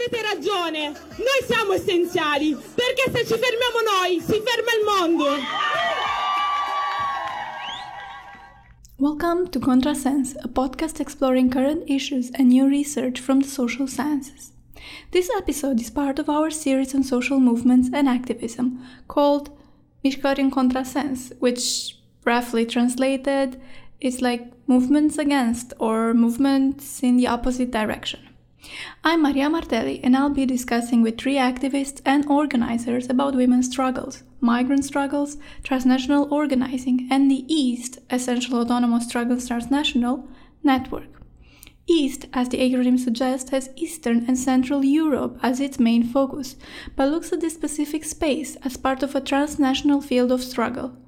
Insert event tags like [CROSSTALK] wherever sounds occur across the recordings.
avete ragione, noi siamo essenziali, perché se ci fermiamo noi, si ferma il mondo. Welcome to Contrasense, a podcast exploring current issues and new research from the social sciences. This episode is part of our series on social movements and activism called Mișcări în Contrasens, which, roughly translated, is like movements against or movements in the opposite direction. I'm Maria Martelli, and I'll be discussing with three activists and organizers about women's struggles, migrant struggles, transnational organizing, and the EAST, Essential Autonomous Struggles Transnational, network. EAST, as the acronym suggests, has Eastern and Central Europe as its main focus, but looks at this specific space as part of a transnational field of struggle.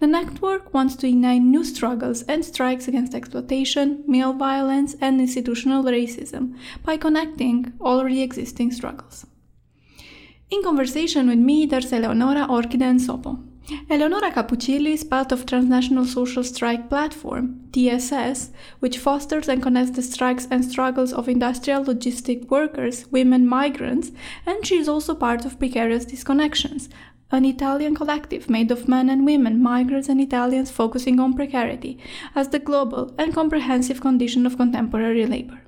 The network wants to ignite new struggles and strikes against exploitation, male violence, and institutional racism by connecting already existing struggles. In conversation with me, there's Eleonora Orkide and Sopo. Eleonora Cappuccilli is part of Transnational Social Strike Platform, TSS, which fosters and connects the strikes and struggles of industrial logistic workers, women migrants, and she is also part of Precarious Disconnections, an Italian collective made of men and women, migrants and Italians focusing on precarity as the global and comprehensive condition of contemporary labor.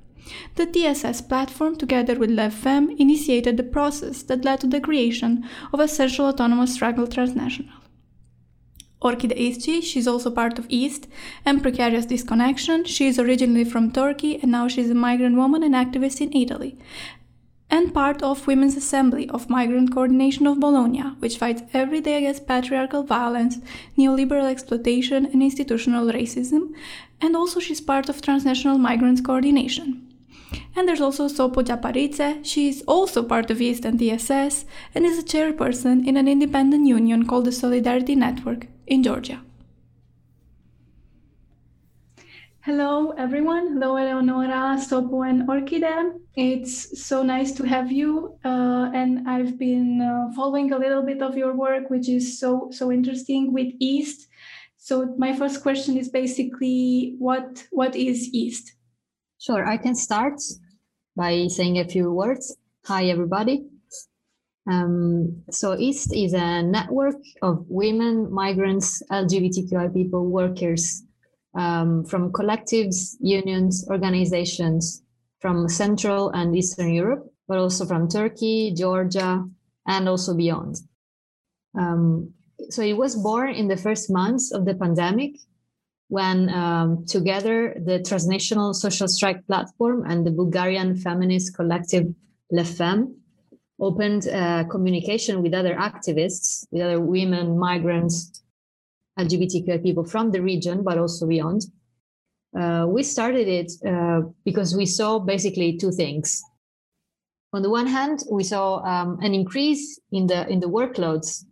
The TSS platform, together with LevFem, initiated the process that led to the creation of Essential Autonomous Struggle Transnational. Orkide Izci, she's also part of East and Precarious Disconnection. She is originally from Turkey and now she's a migrant woman and activist in Italy and part of Women's Assembly of Migrant Coordination of Bologna, which fights every day against patriarchal violence, neoliberal exploitation, and institutional racism, and also she's part of Transnational Migrants Coordination. And there's also Sopo Japaridze. She is also part of East and TSS and is a chairperson in an independent union called the Solidarity Network in Georgia. Hello, everyone. Hello, Eleonora, Sopo, and Orkide. It's so nice to have you. Uh, and I've been uh, following a little bit of your work, which is so so interesting with East. So my first question is basically, what what is East? Sure, I can start by saying a few words. Hi, everybody. Um, so East is a network of women, migrants, LGBTQI people, workers um, from collectives, unions, organizations from Central and Eastern Europe, but also from Turkey, Georgia, and also beyond. Um, so it was born in the first months of the pandemic when um, together the transnational social strike platform and the Bulgarian feminist collective LevFem opened uh, communication with other activists, with other women, migrants, LGBTQI people from the region, but also beyond. Uh, we started it uh, because we saw basically two things. On the one hand, we saw um, an increase in the in the workloads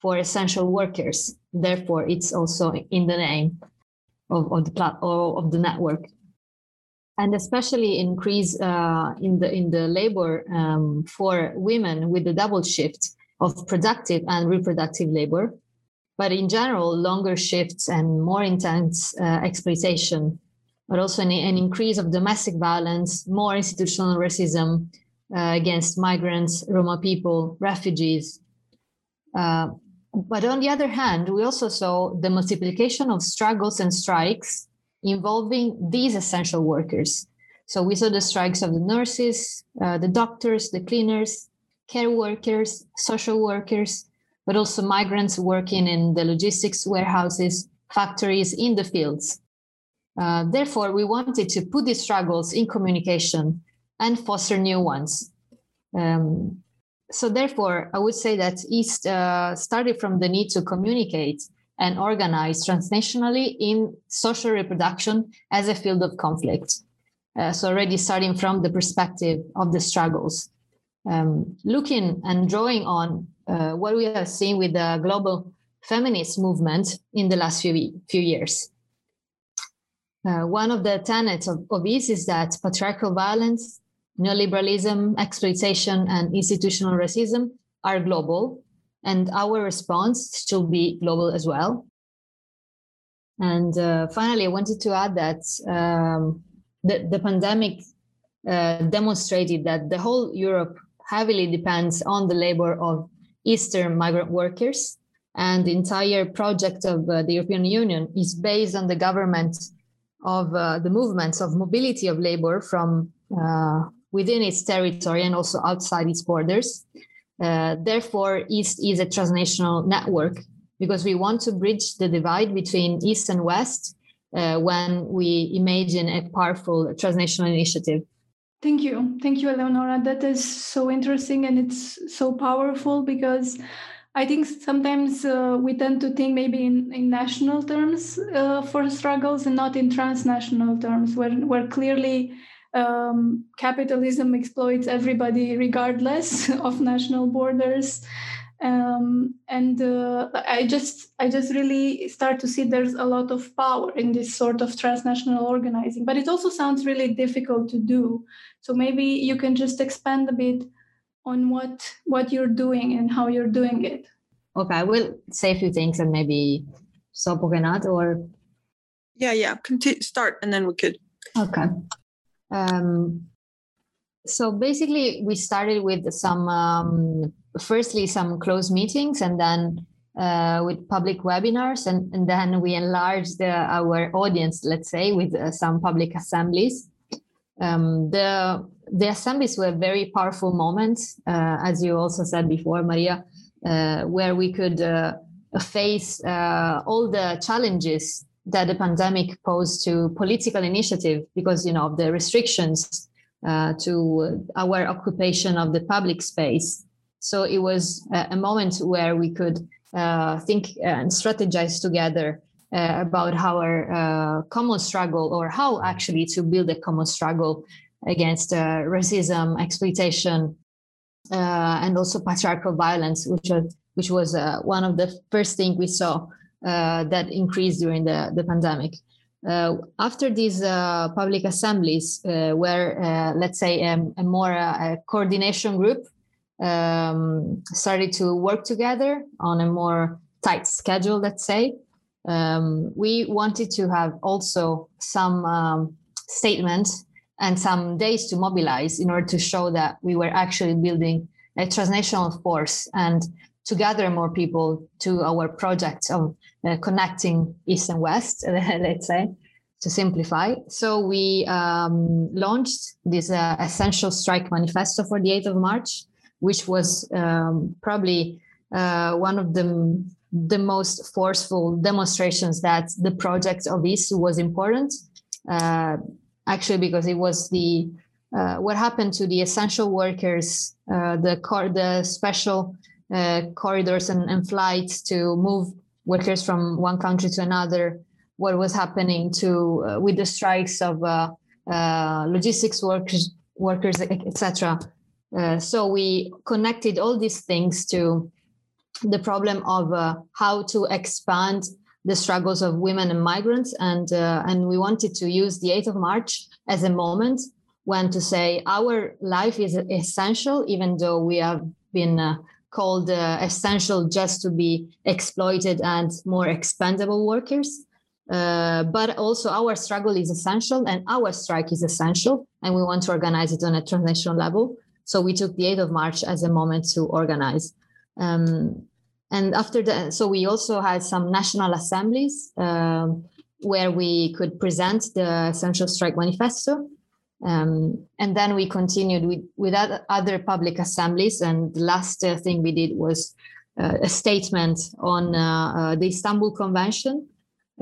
for essential workers. Therefore, it's also in the name of, of the plat- of the network, and especially increase uh, in the in the labor um, for women with the double shift of productive and reproductive labor but in general, longer shifts and more intense uh, exploitation, but also an, an, increase of domestic violence, more institutional racism uh, against migrants, Roma people, refugees. Uh, but on the other hand, we also saw the multiplication of struggles and strikes involving these essential workers. So we saw the strikes of the nurses, uh, the doctors, the cleaners, care workers, social workers, but also migrants working in the logistics warehouses, factories, in the fields. Uh, therefore, we wanted to put these struggles in communication and foster new ones. Um, so, therefore, I would say that East uh, started from the need to communicate and organize transnationally in social reproduction as a field of conflict. Uh, so, already starting from the perspective of the struggles, um, looking and drawing on uh, what we have seen with the global feminist movement in the last few, few years. Uh, one of the tenets of, of this is that patriarchal violence, neoliberalism, exploitation, and institutional racism are global, and our response should be global as well. And uh, finally, I wanted to add that um, the, the pandemic uh, demonstrated that the whole Europe heavily depends on the labor of Eastern migrant workers. And the entire project of uh, the European Union is based on the government of uh, the movements of mobility of labor from uh, within its territory and also outside its borders. Uh, therefore, East is a transnational network because we want to bridge the divide between East and West uh, when we imagine a powerful transnational initiative. Thank you. Thank you, Eleonora. That is so interesting and it's so powerful because I think sometimes uh, we tend to think maybe in, in national terms uh, for struggles and not in transnational terms, where, where clearly um, capitalism exploits everybody regardless [LAUGHS] of national borders um, and uh, i just i just really start to see there's a lot of power in this sort of transnational organizing but it also sounds really difficult to do. So maybe you can just expand a bit on what what you're doing and how you're doing it. Okay i will say a few things and maybe Sopogenat or yeah yeah continue start and then we could. Okay. Um, so basically we started with some um, firstly some closed meetings and then uh, with public webinars and, and then we enlarged the, our audience let's say with uh, some public assemblies. Um, the the assemblies were very powerful moments uh, as you also said before maria uh, where we could uh, face uh, all the challenges that the pandemic posed to political initiative because you know of the restrictions to our occupation of the public space so it was a, moment where we could uh, think and strategize together uh, about our uh, common struggle or how actually to build a common struggle against uh, racism, exploitation, uh, and also patriarchal violence, which was, which was uh, one of the first things we saw that increased during the, the pandemic. after these public assemblies, where let's say um, a more coordination group um, started to work together on a more tight schedule, let's say. Um, we wanted to have also some um, statements and some days to mobilize in order to show that we were actually building a transnational force and to gather more people to our project of uh, connecting East and West, [LAUGHS] let's say, to simplify. So we um, launched this uh, essential strike manifesto for the 8th of March, which was um, probably uh, one of the the most forceful demonstrations that the project of this was important. Uh, actually, because it was the uh, what happened to the essential workers, uh, the cor- the special uh, corridors and, and, flights to move workers from one country to another. What was happening to uh, with the strikes of logistics workers, workers, etc. Uh, so we connected all these things to the problem of uh, how to expand the struggles of women and migrants, and uh, and we wanted to use the 8th of March as a moment when to say our life is essential, even though we have been uh, called uh, essential just to be exploited and more expendable workers. Uh, but also our struggle is essential and our strike is essential. And we want to organize it on a transnational level so we took the 8th of March as a moment to organize. Um, and after that, so we also had some national assemblies um, where we could present the Essential Strike Manifesto. Um, and then we continued with, with other public assemblies. And the last uh, thing we did was uh, a statement on uh, uh the Istanbul Convention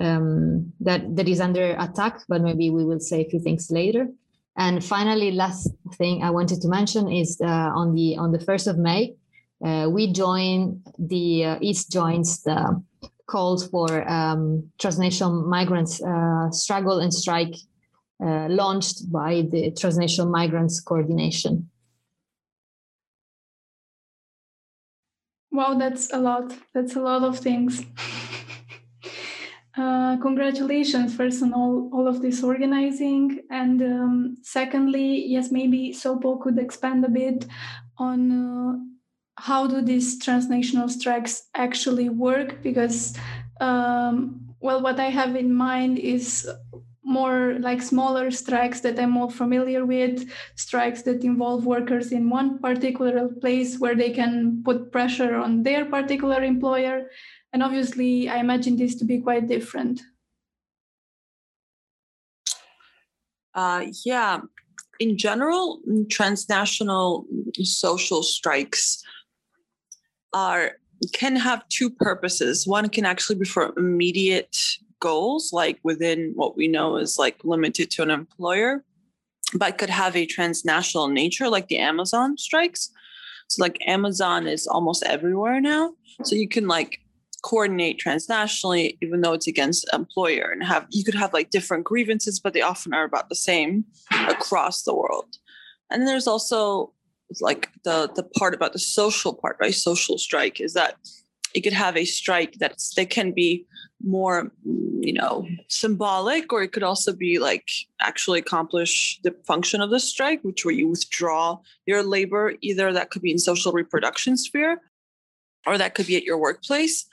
um, that, that is under attack, but maybe we will say a few things later. And finally, last thing I wanted to mention is uh, on the on the first of May, uh, we join the uh, East joins the calls for um, transnational migrants uh, struggle and strike uh, launched by the Transnational Migrants Coordination. Wow, that's a lot. That's a lot of things. [LAUGHS] Uh, congratulations first on all, all of this organizing and um, secondly yes maybe sopo could expand a bit on uh, how do these transnational strikes actually work because um, well what i have in mind is more like smaller strikes that I'm more familiar with, strikes that involve workers in one particular place where they can put pressure on their particular employer. And obviously, I imagine this to be quite different. Uh, yeah, in general, transnational social strikes are can have two purposes. One can actually be for immediate goals, like within what we know is like limited to an employer, but could have a transnational nature, like the Amazon strikes. So, like Amazon is almost everywhere now. So you can like coordinate transnationally, even though it's against employer, and have you could have like different grievances, but they often are about the same across the world. And there's also like the the part about the social part, right? Social strike is that it could have a strike that's that can be more you know symbolic or it could also be like actually accomplish the function of the strike which where you withdraw your labor either that could be in social reproduction sphere or that could be at your workplace.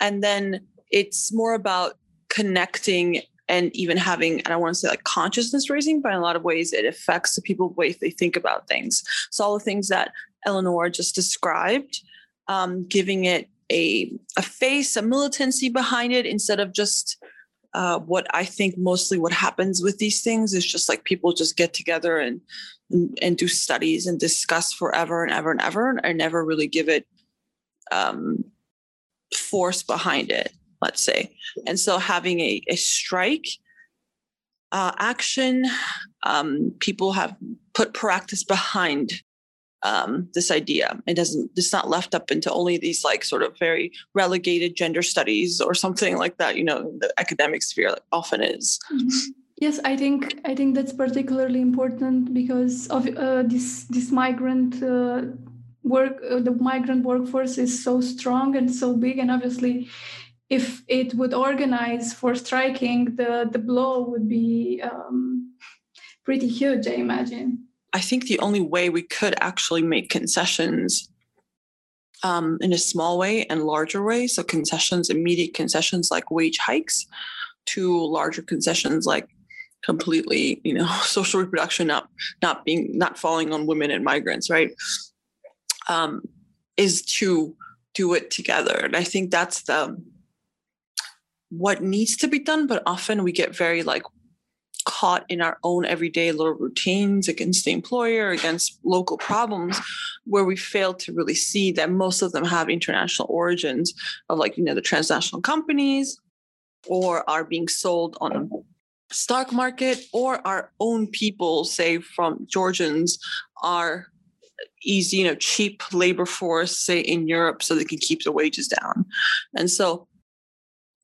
And then it's more about connecting and even having and i want to say like consciousness raising but in a lot of ways it affects the people the way they think about things. So all the things that eleanor just described um, giving it a, a face, a militancy behind it instead of just uh, what I think mostly what happens with these things is just like people just get together and, and, and do studies and discuss forever and ever and ever and never really give it um, force behind it, let's say. And so having a, a strike uh, action, um, people have put practice behind um, this idea. It doesn't. It's not left up into only these like sort of very relegated gender studies or something like that. You know, the academic sphere like, often is. Mm-hmm. Yes, I think I think that's particularly important because of uh, this this migrant uh, work. Uh, the migrant workforce is so strong and so big, and obviously, if it would organize for striking, the the blow would be um, pretty huge. I imagine. I think the only way we could actually make concessions um, in a small way and larger way, so concessions, immediate concessions like wage hikes, to larger concessions like completely, you know, [LAUGHS] social reproduction not not being not falling on women and migrants, right? Um, is to do it together, and I think that's the what needs to be done. But often we get very like caught in our own everyday little routines against the employer, against local problems, where we fail to really see that most of them have international origins of like, you know, the transnational companies or are being sold on stock market or our own people, say from Georgians, are easy, you know, cheap labor force, say in Europe, so they can keep the wages down. And so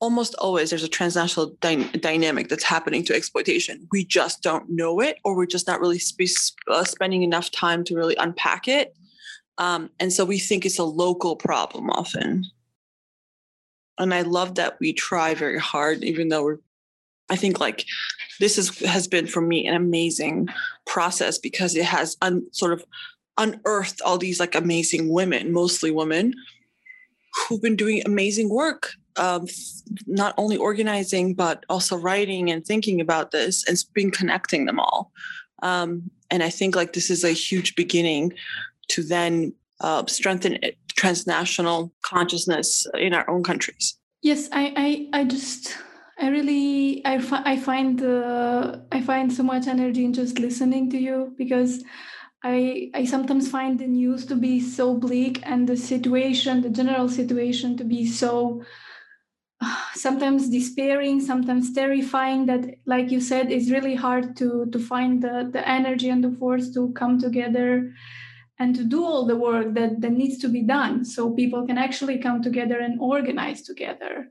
almost always there's a transnational dy- dynamic that's happening to exploitation. We just don't know it, or we're just not really sp- uh, spending enough time to really unpack it. Um, and so we think it's a local problem often. And I love that we try very hard, even though we're, I think like this is, has been for me an amazing process because it has un, sort of unearthed all these like amazing women, mostly women, who've been doing amazing work um, not only organizing but also writing and thinking about this and been connecting them all. Um, and i think like this is a huge beginning to then uh, strengthen transnational consciousness in our own countries. Yes i i, I just I really I, fi- I find uh, I find so much energy in just listening to you because I I sometimes find the news to be so bleak and the situation the general situation to be so [SIGHS] sometimes despairing sometimes terrifying that like you said it's really hard to to find the the energy and the force to come together and to do all the work that that needs to be done so people can actually come together and organize together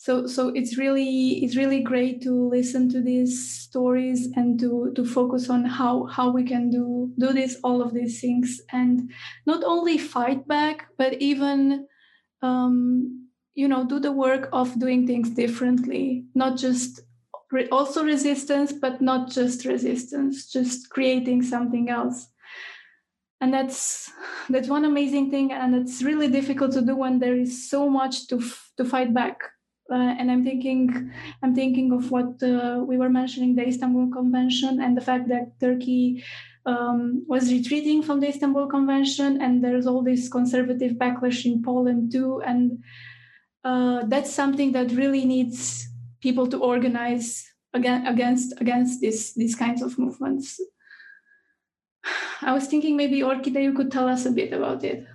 so so it's really it's really great to listen to these stories and to to focus on how how we can do do this all of these things and not only fight back but even um, you know do the work of doing things differently not just re- also resistance but not just resistance just creating something else. And that's that's one amazing thing and it's really difficult to do when there is so much to f- to fight back uh, and I'm thinking, I'm thinking of what uh, we were mentioning, the Istanbul Convention, and the fact that Turkey um, was retreating from the Istanbul Convention, and there's all this conservative backlash in Poland too, and uh, that's something that really needs people to organize again against against this these kinds of movements. [SIGHS] I was thinking maybe Orkide, you could tell us a bit about it.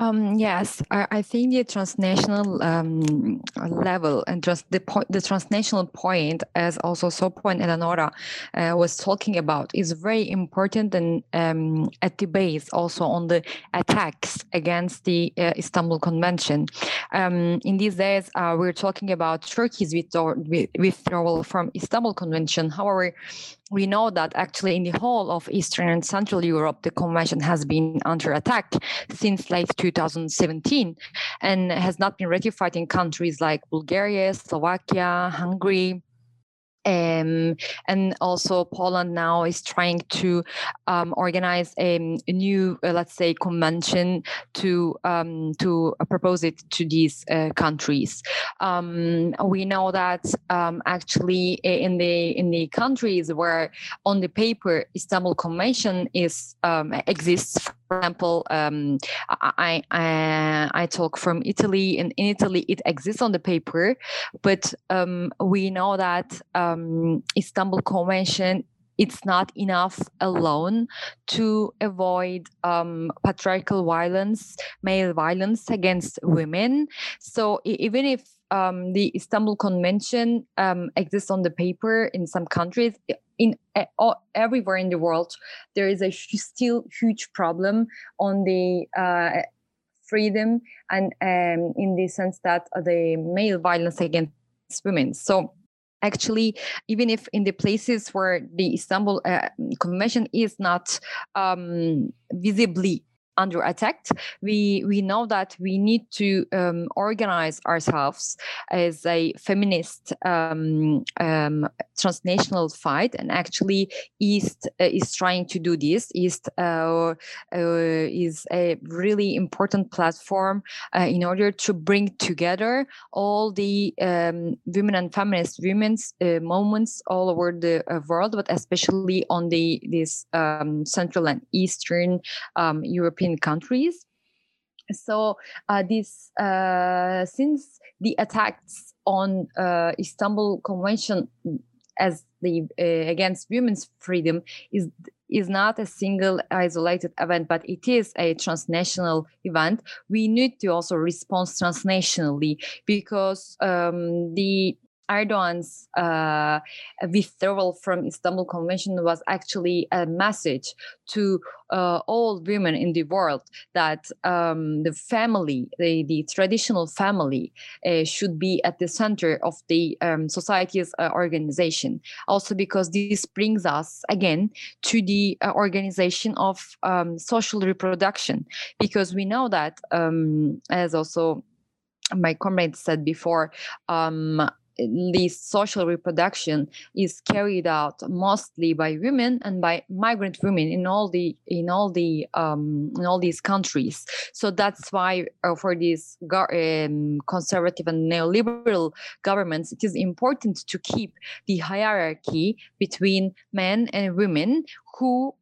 Um, yes, I, I, think the transnational um, level and just the point, the transnational point, as also Sopo and Eleonora uh, was talking about, is very important and um, at the base also on the attacks against the uh, Istanbul Convention. Um, in these days, uh, we're talking about Turkey's withdrawal from Istanbul Convention. However, we know that actually in the whole of Eastern and Central Europe, the convention has been under attack since late 2017 and has not been ratified in countries like Bulgaria, Slovakia, Hungary, um, and also Poland now is trying to um, organize a, a new, uh, let's say, convention to um, to uh, propose it to these uh, countries. Um, we know that um, actually in the in the countries where on the paper Istanbul Convention is um, exists for example, um, I, I, I talk from Italy, and in Italy it exists on the paper, but um, we know that um, Istanbul Convention it's not enough alone to avoid um, patriarchal violence, male violence against women. So even if um, the Istanbul Convention um, exists on the paper in some countries, in uh, everywhere in the world, there is a still huge problem on the uh, freedom and um, in the sense that the male violence against women. So actually even if in the places where the istanbul uh, convention is not um, visibly under attack we we know that we need to um, organize ourselves as a feminist um, um, transnational fight. And actually east uh, is trying to do this. East uh, uh, is a really important platform uh, in order to bring together all the um, women and feminist women's uh, moments all over the uh, world but especially on the this um, central and eastern um, european Countries. So uh, this uh, since the attacks on uh, Istanbul Convention as the uh, against women's freedom is is not a single isolated event, but it is a transnational event. We need to also respond transnationally because um, the Erdogan's uh, withdrawal from Istanbul Convention was actually a message to uh, all women in the world that um, the family, the, the traditional family, uh, should be at the center of the um, society's uh, organization. Also, because this brings us again to the uh, organization of um, social reproduction, because we know that, um, as also my comrade said before, um, this social reproduction is carried out mostly by women and by migrant women in all the in all the um, in all these countries. So that's why uh, for these um, conservative and neoliberal governments, it is important to keep the hierarchy between men and women who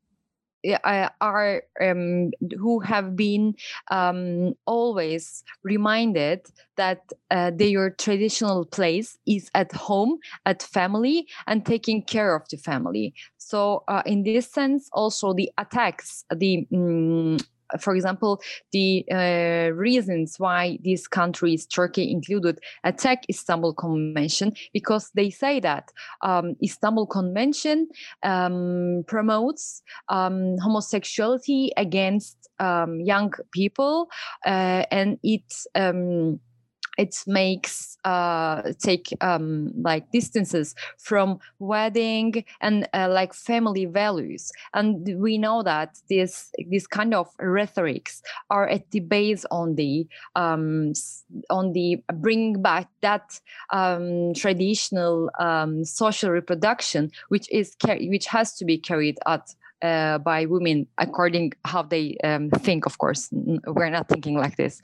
uh, are um, who have been um, always reminded that uh, their traditional place is at home, at family, and taking care of the family. So, uh, in this sense, also the attacks, the um, for example, the uh, reasons why these countries, Turkey included, attack Istanbul Convention because they say that um, Istanbul Convention um, promotes um, homosexuality against um, young people uh, and it um, it makes uh, take um, like distances from wedding and uh, like family values. And we know that this this kind of rhetorics are at the base on the um, on the bring back that um, traditional um, social reproduction which is which has to be carried out uh, by women according how they um, think of course. We're not thinking like this.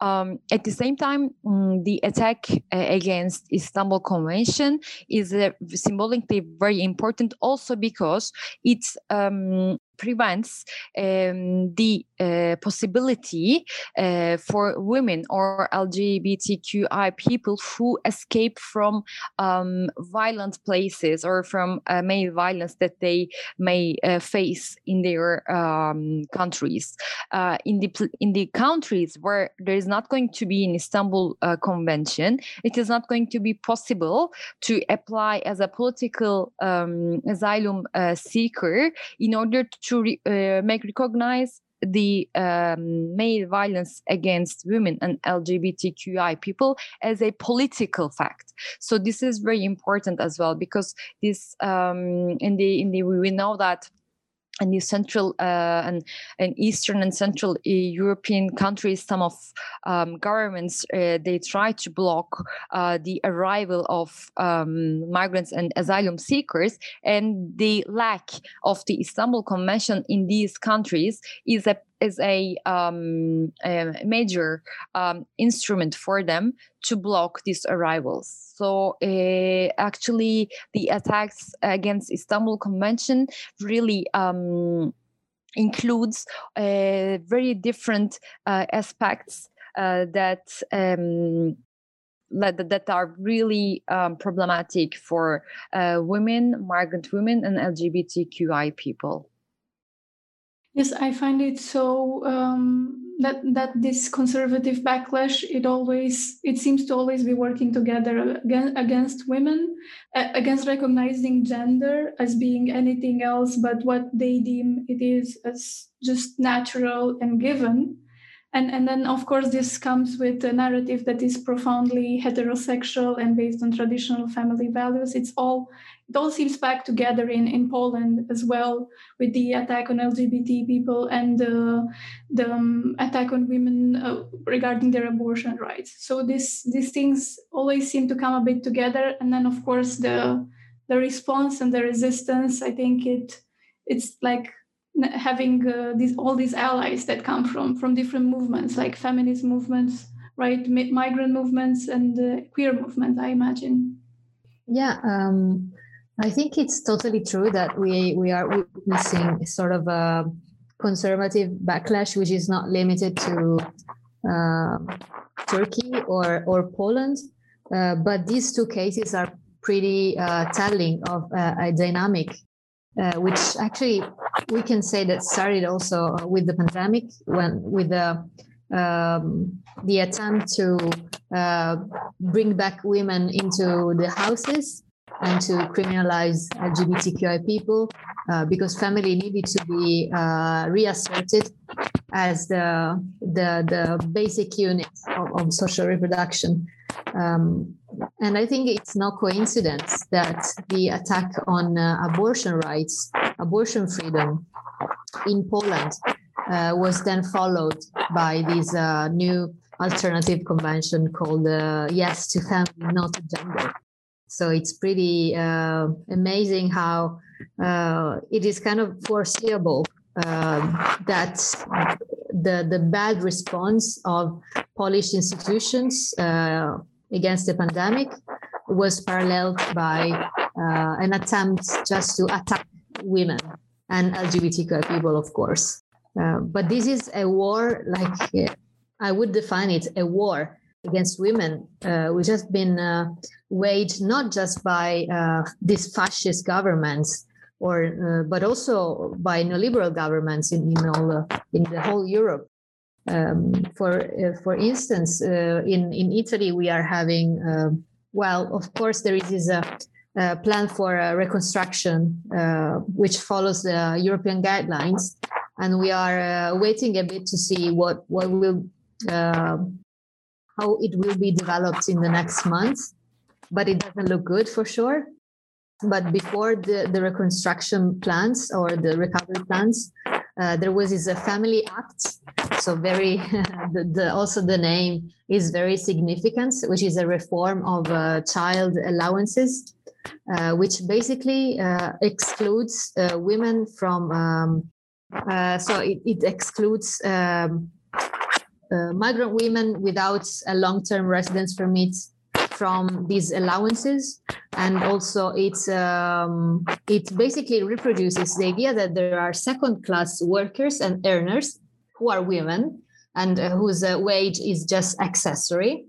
Um, at the same time um, the attack uh, against istanbul convention is uh, symbolically very important also because it's um, prevents um, the uh, possibility uh, for women or LGBTQI people who escape from um, violent places or from uh, male violence that they may uh, face in their um, countries. Uh, in the in the countries where there is not going to be an Istanbul uh, Convention, it is not going to be possible to apply as a political um, asylum seeker in order to re- uh, make recognize the um, male violence against women and LGBTQI people as a political fact. So this is very important as well because this um, in the in the we know that and the central uh, and, and eastern and central uh, european countries some of um, governments uh, they try to block uh, the arrival of um, migrants and asylum seekers and the lack of the istanbul convention in these countries is a is a, um, a major um, instrument for them to block these arrivals. So uh, actually, the attacks against Istanbul Convention really um, includes uh, very different uh, aspects uh, that um, that, that are really um, problematic for uh, women, migrant women, and LGBTQI people. Yes, I find it so um, that that this conservative backlash it always it seems to always be working together against, against women, against recognizing gender as being anything else but what they deem it is as just natural and given. And, and then, of course, this comes with a narrative that is profoundly heterosexual and based on traditional family values. It's all it all seems back together in, in Poland as well, with the attack on LGBT people and uh, the um, attack on women uh, regarding their abortion rights. So this these things always seem to come a bit together, and then of course the the response and the resistance. I think it it's like having uh, these all these allies that come from from different movements, like feminist movements, right, migrant movements, and queer movements. I imagine. Yeah. Um I think it's totally true that we we are witnessing sort of a conservative backlash, which is not limited to uh, Turkey or or Poland, uh, but these two cases are pretty uh, telling of a dynamic, uh, which actually we can say that started also with the pandemic when with the um, the attempt to uh, bring back women into the houses and to criminalize LGBTQI people uh, because family needed to be uh, reasserted as the, the, the basic unit of, of social reproduction. Um, and I think it's no coincidence that the attack on uh, abortion rights, abortion freedom in Poland uh, was then followed by this uh, new alternative convention called uh, Yes to Family, Not to Gender. So it's pretty uh, amazing how uh, it is kind of foreseeable uh, that the the bad response of Polish institutions uh, against the pandemic was paralleled by uh, an attempt just to attack women and LGBTQ people, of course. Uh, but this is a war, like I would define it, a war against women, uh, which has been uh, waged not just by uh, these fascist governments, or uh, but also by neoliberal governments in in all uh, in the whole Europe. Um, for uh, for instance, in in Italy, we are having well, of course, there is a Uh, plan for reconstruction, which follows the European guidelines, and we are waiting a bit to see what what will how it will be developed in the next months, but it doesn't look good for sure. But before the, the reconstruction plans or the recovery plans, uh, there was this a family act. So very, [LAUGHS] the, the, also the name is very significant, which is a reform of uh, child allowances. uh, which basically uh, excludes uh, women from. Um, uh, so it, it excludes um, uh, migrant women without a long-term residence permit from these allowances. And also it's um, it basically reproduces the idea that there are second class workers and earners who are women and uh, whose uh, wage is just accessory.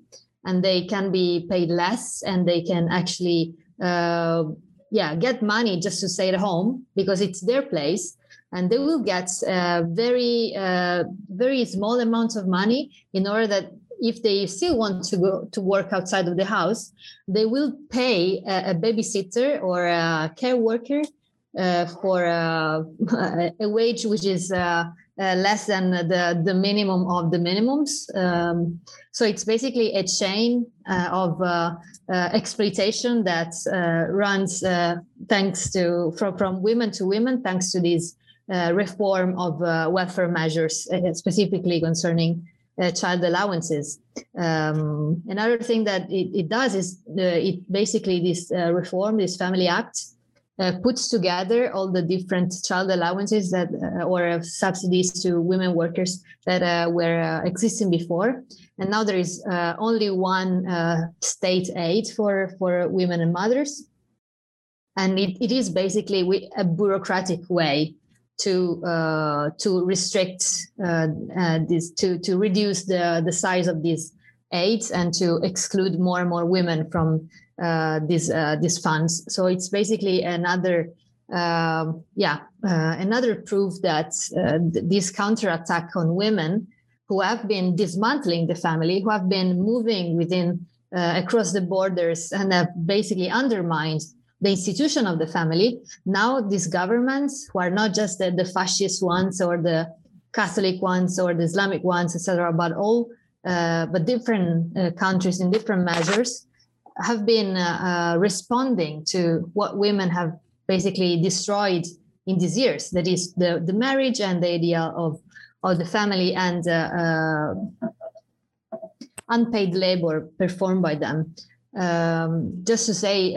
And they can be paid less and they can actually uh, yeah get money just to stay at home because it's their place and they will get uh, very uh, very small amounts of money in order that if they still want to go to work outside of the house, they will pay a, a babysitter or a care worker uh, for uh, [LAUGHS] a wage which is uh, less than the, the minimum of the minimums. Um, so it's basically a chain of exploitation that runs thanks to from, from women to women, thanks to this reform of welfare measures, specifically concerning uh, child allowances. Um, another thing that it, it does is uh, it basically this uh, reform, this Family Act, uh, puts together all the different child allowances that uh, or subsidies to women workers that uh, were existing before, and now there is only one state aid for for women and mothers, and it, it is basically a bureaucratic way to uh, to restrict uh, uh, this to to reduce the the size of these aids and to exclude more and more women from uh, these uh, these funds. So it's basically another um, yeah uh, another proof that th- this counterattack on women who have been dismantling the family, who have been moving within across the borders and have basically undermined the institution of the family. Now these governments, who are not just the, the fascist ones or the Catholic ones or the Islamic ones, etc., but all, uh, but different uh, countries in different measures, have been uh, uh responding to what women have basically destroyed in these years. That is the the marriage and the idea of of the family and uh, uh, unpaid labor performed by them. Um, just to say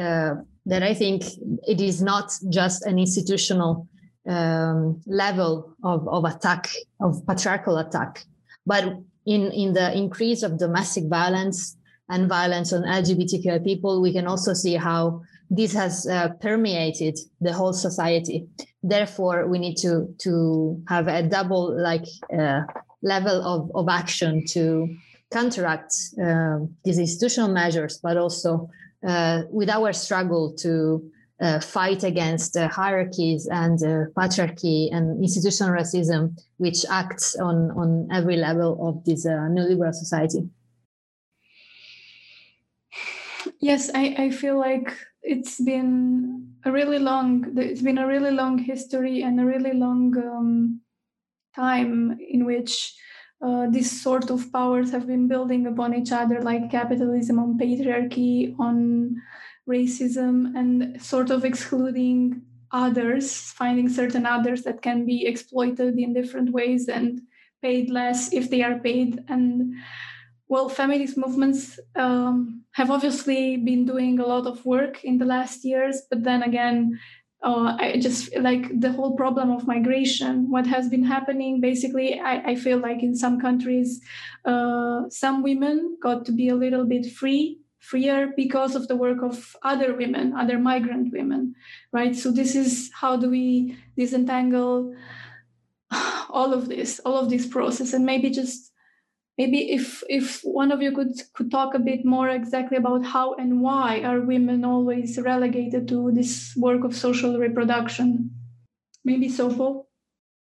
that I think it is not just an institutional um, level of, of attack, of patriarchal attack, but in, in the increase of domestic violence and violence on LGBTQI people, we can also see how this has uh, permeated the whole society. Therefore, we need to to have a double like uh, level of, of action to counteract uh, these institutional measures, but also uh, with our struggle to uh, fight against uh, hierarchies and patriarchy and institutional racism, which acts on, on every level of this neoliberal society. Yes, I, I feel like it's been a really long it's been a really long history and a really long um, time in which uh, these sort of powers have been building upon each other, like capitalism on patriarchy, on racism, and sort of excluding others, finding certain others that can be exploited in different ways and paid less if they are paid. And well, feminist movements um, have obviously been doing a lot of work in the last years, but then again, uh, I just like the whole problem of migration. What has been happening, basically, I, I feel like in some countries, uh, some women got to be a little bit free, freer because of the work of other women, other migrant women, right? So this is how do we disentangle [SIGHS] all of this, all of this process, and maybe just maybe if if one of you could could talk a bit more exactly about how and why are women always relegated to this work of social reproduction? Maybe Sopo,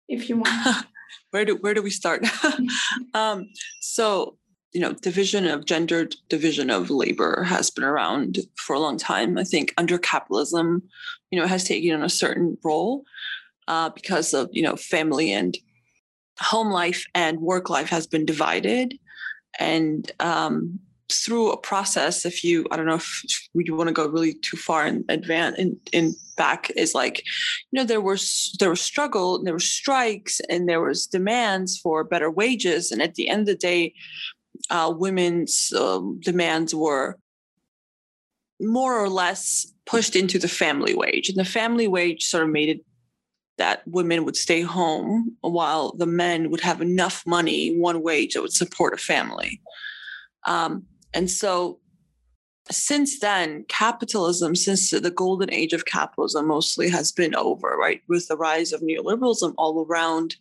if you want. [LAUGHS] Where do where do we start? [LAUGHS] Um, so you know division of gendered division of labor has been around for a long time. I think under capitalism you know has taken on a certain role uh, because of you know family and home life and work life has been divided and um, through a process if you i don't know if you want to go really too far in advance in, in back is like you know there was there was struggle there were strikes and there was demands for better wages and at the end of the day uh, women's um, demands were more or less pushed into the family wage. And the family wage sort of made it that women would stay home while the men would have enough money, one wage that would support a family. Um, and so since then, capitalism, since the golden age of capitalism, mostly has been over, right? With the rise of neoliberalism all around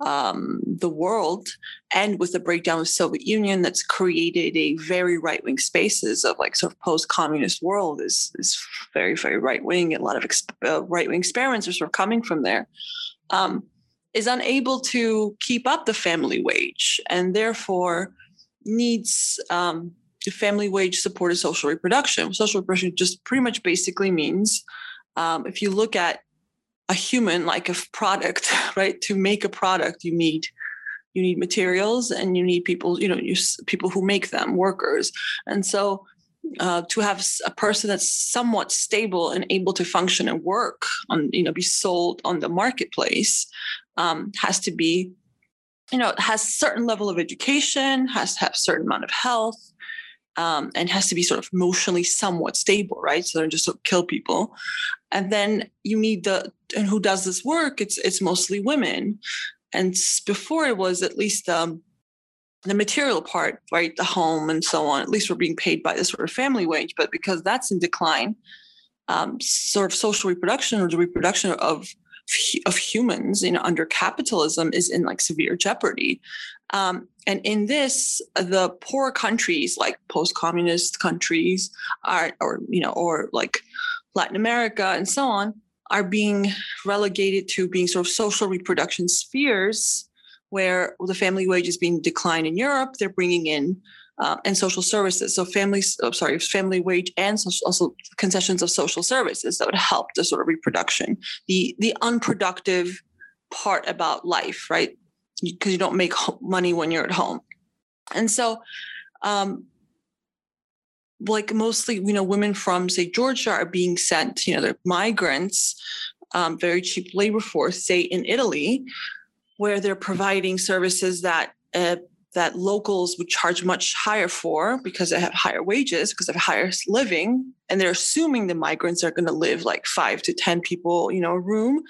um, the world, and with the breakdown of the Soviet Union, that's created a very right wing spaces of like sort of post communist world is is very very right wing. A lot of uh, right wing experiments are sort of coming from there. Um, is unable to keep up the family wage, and therefore needs um, family wage supported social reproduction. Social reproduction just pretty much basically means um, if you look at a human like a product, [LAUGHS] right? To make a product, you need you need materials and you need people, you know, you people who make them, workers. And so uh, to have a person that's somewhat stable and able to function and work on, you know, be sold on the marketplace um, has to be, you know, has certain level of education, has to have certain amount of health, um, and has to be sort of emotionally somewhat stable, right? So they don't just sort of kill people. And then you need the and who does this work? It's it's mostly women. And before it was at least um, the material part, right? The home and so on. At least we're being paid by this sort of family wage, but because that's in decline, um, sort of social reproduction or the reproduction of of humans you know under capitalism is in like severe jeopardy um, and in this the poor countries like post-communist countries are or you know or like latin america and so on are being relegated to being sort of social reproduction spheres where the family wage is being declined in europe they're bringing in uh, and social services. So families, oh, sorry, family wage and social, also concessions of social services that would help the sort of reproduction, the the unproductive part about life, right? Because you don't make money when you're at home, and so. Um, like mostly, you know, women from say Georgia are being sent, you know, they're migrants, um, very cheap labor force, say in Italy, where they're providing services that uh, that locals would charge much higher for because they have higher wages, because have higher living, and they're assuming the migrants are going to live like five to ten people, you know, a room.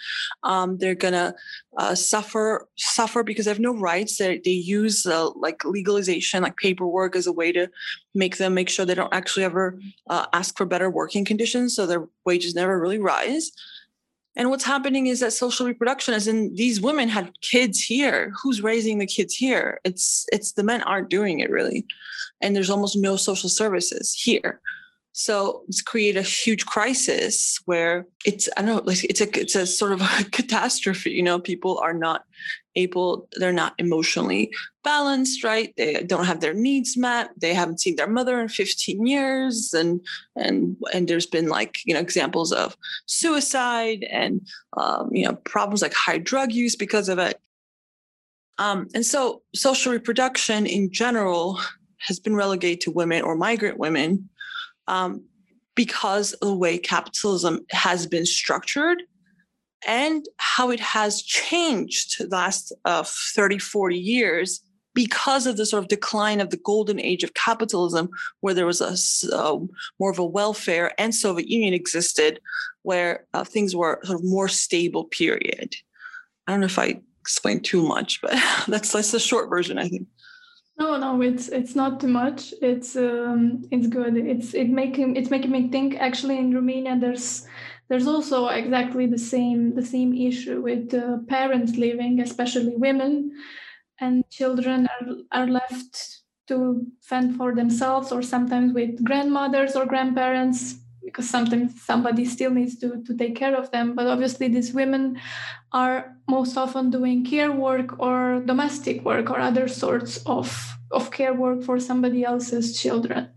Um, they're going to uh, suffer suffer because they have no rights. They, they use uh, like legalization, like paperwork, as a way to make them make sure they don't actually ever uh, ask for better working conditions, so their wages never really rise. And what's happening is that social reproduction, as in these women had kids here. Who's raising the kids here? It's it's the men aren't doing it really, and there's almost no social services here. So it's create a huge crisis where it's I don't know like it's a it's a sort of [LAUGHS] a catastrophe. You know, people are not able they're not emotionally balanced right? They don't have their needs met. They haven't seen their mother in 15 years. And and and there's been like you know examples of suicide and um, you know problems like high drug use because of it. Um, and so social reproduction in general has been relegated to women or migrant women um, because of the way capitalism has been structured and how it has changed the last uh, 30, 40 years because of the sort of decline of the golden age of capitalism, where there was a uh, more of a welfare and Soviet Union existed, where uh, things were sort of more stable period. I don't know if I explained too much, but [LAUGHS] that's that's the short version, I think. No, no, it's it's not too much. It's um, it's good. It's it making it's making me think. Actually, in Romania, there's there's also exactly the same the same issue with uh, parents leaving, especially women, and children are, are left to fend for themselves, or sometimes with grandmothers or grandparents, because sometimes somebody still needs to, to take care of them. But obviously, these women are most often doing care work or domestic work or other sorts of, of care work for somebody else's children.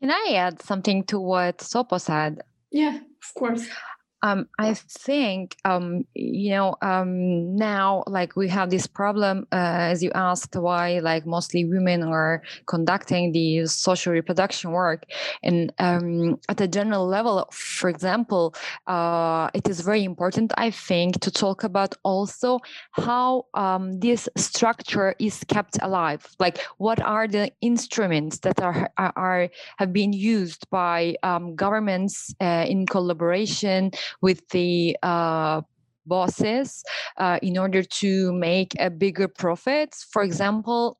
Can I add something to what Sopo said? Yeah, of course. Um, I think um, you know um, now like we have this problem uh, as you asked why like mostly women are conducting the social reproduction work. And um, at a general level for example uh, it is very important I think to talk about also how um, this structure is kept alive. Like what are the instruments that are are, are have been used by um, governments uh, in collaboration with the uh, bosses uh, in order to make a bigger profits. For example,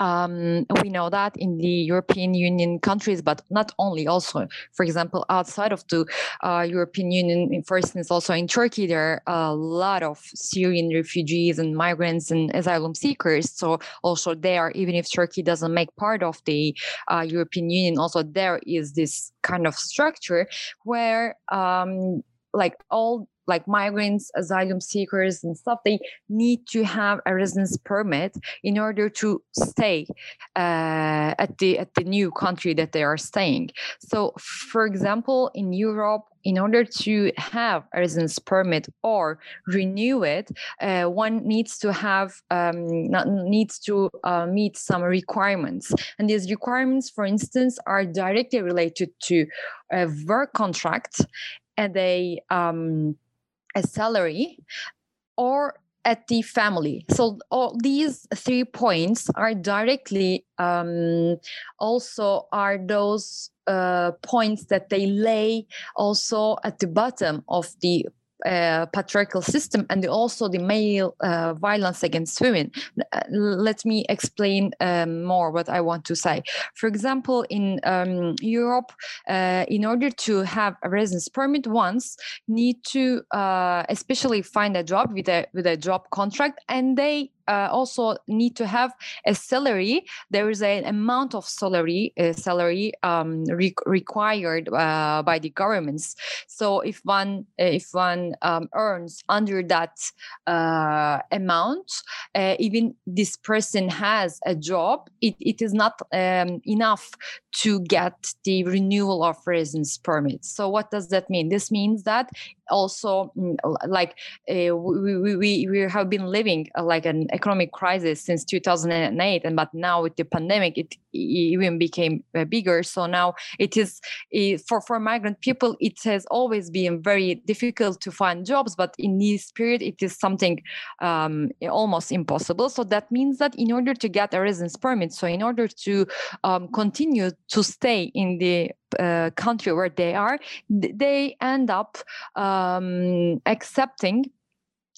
um, we know that in the European Union countries, but not only, also, for example, outside of the uh, European Union, for instance, also in Turkey, there are a lot of Syrian refugees and migrants and asylum seekers. So, also there, even if Turkey doesn't make part of the uh, European Union, also there is this kind of structure where um, like all like migrants, asylum seekers, and stuff, they need to have a residence permit in order to stay uh, at the at the new country that they are staying. So, for example, in Europe, in order to have a residence permit or renew it, uh, one needs to have um, not, needs to uh, meet some requirements, and these requirements, for instance, are directly related to a work contract and a um, a salary or at the family. So all these three points are directly um, also are those uh, points that they lay also at the bottom of the uh, patriarchal system and also the male uh, violence against women. Uh, let me explain um, more what I want to say. For example, in um, Europe, uh, in order to have a residence permit, once need to uh, especially find a job with a with a job contract, and they uh, also need to have a salary. There is an amount of salary salary um, re- required uh, by the governments. So if one if one um, earns under that uh, amount, uh, even this person has a job, it, it is not um, enough to get the renewal of residence permits. So what does that mean? This means that also mm, like uh, we, we, we, have been living uh, like an economic crisis since 2008 and but now with the pandemic it even became uh, bigger. So now it is for for migrant people it has always been very difficult to find jobs but in this period it is something um, almost impossible. So that means that in order to get a residence permit so in order to um, continue to stay in the uh, country where they are, they end up um, accepting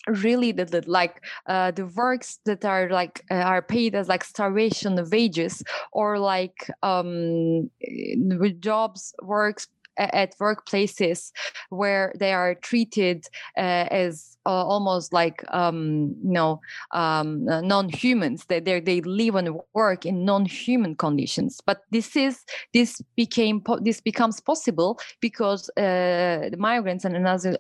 really the, the like uh, the works that are like uh, are paid as like starvation wages or like um jobs works at workplaces where they are treated uh, as uh, almost like um, you know um, uh, non-humans. They they live and work in non-human conditions. But this is this became this becomes possible because uh, the migrants and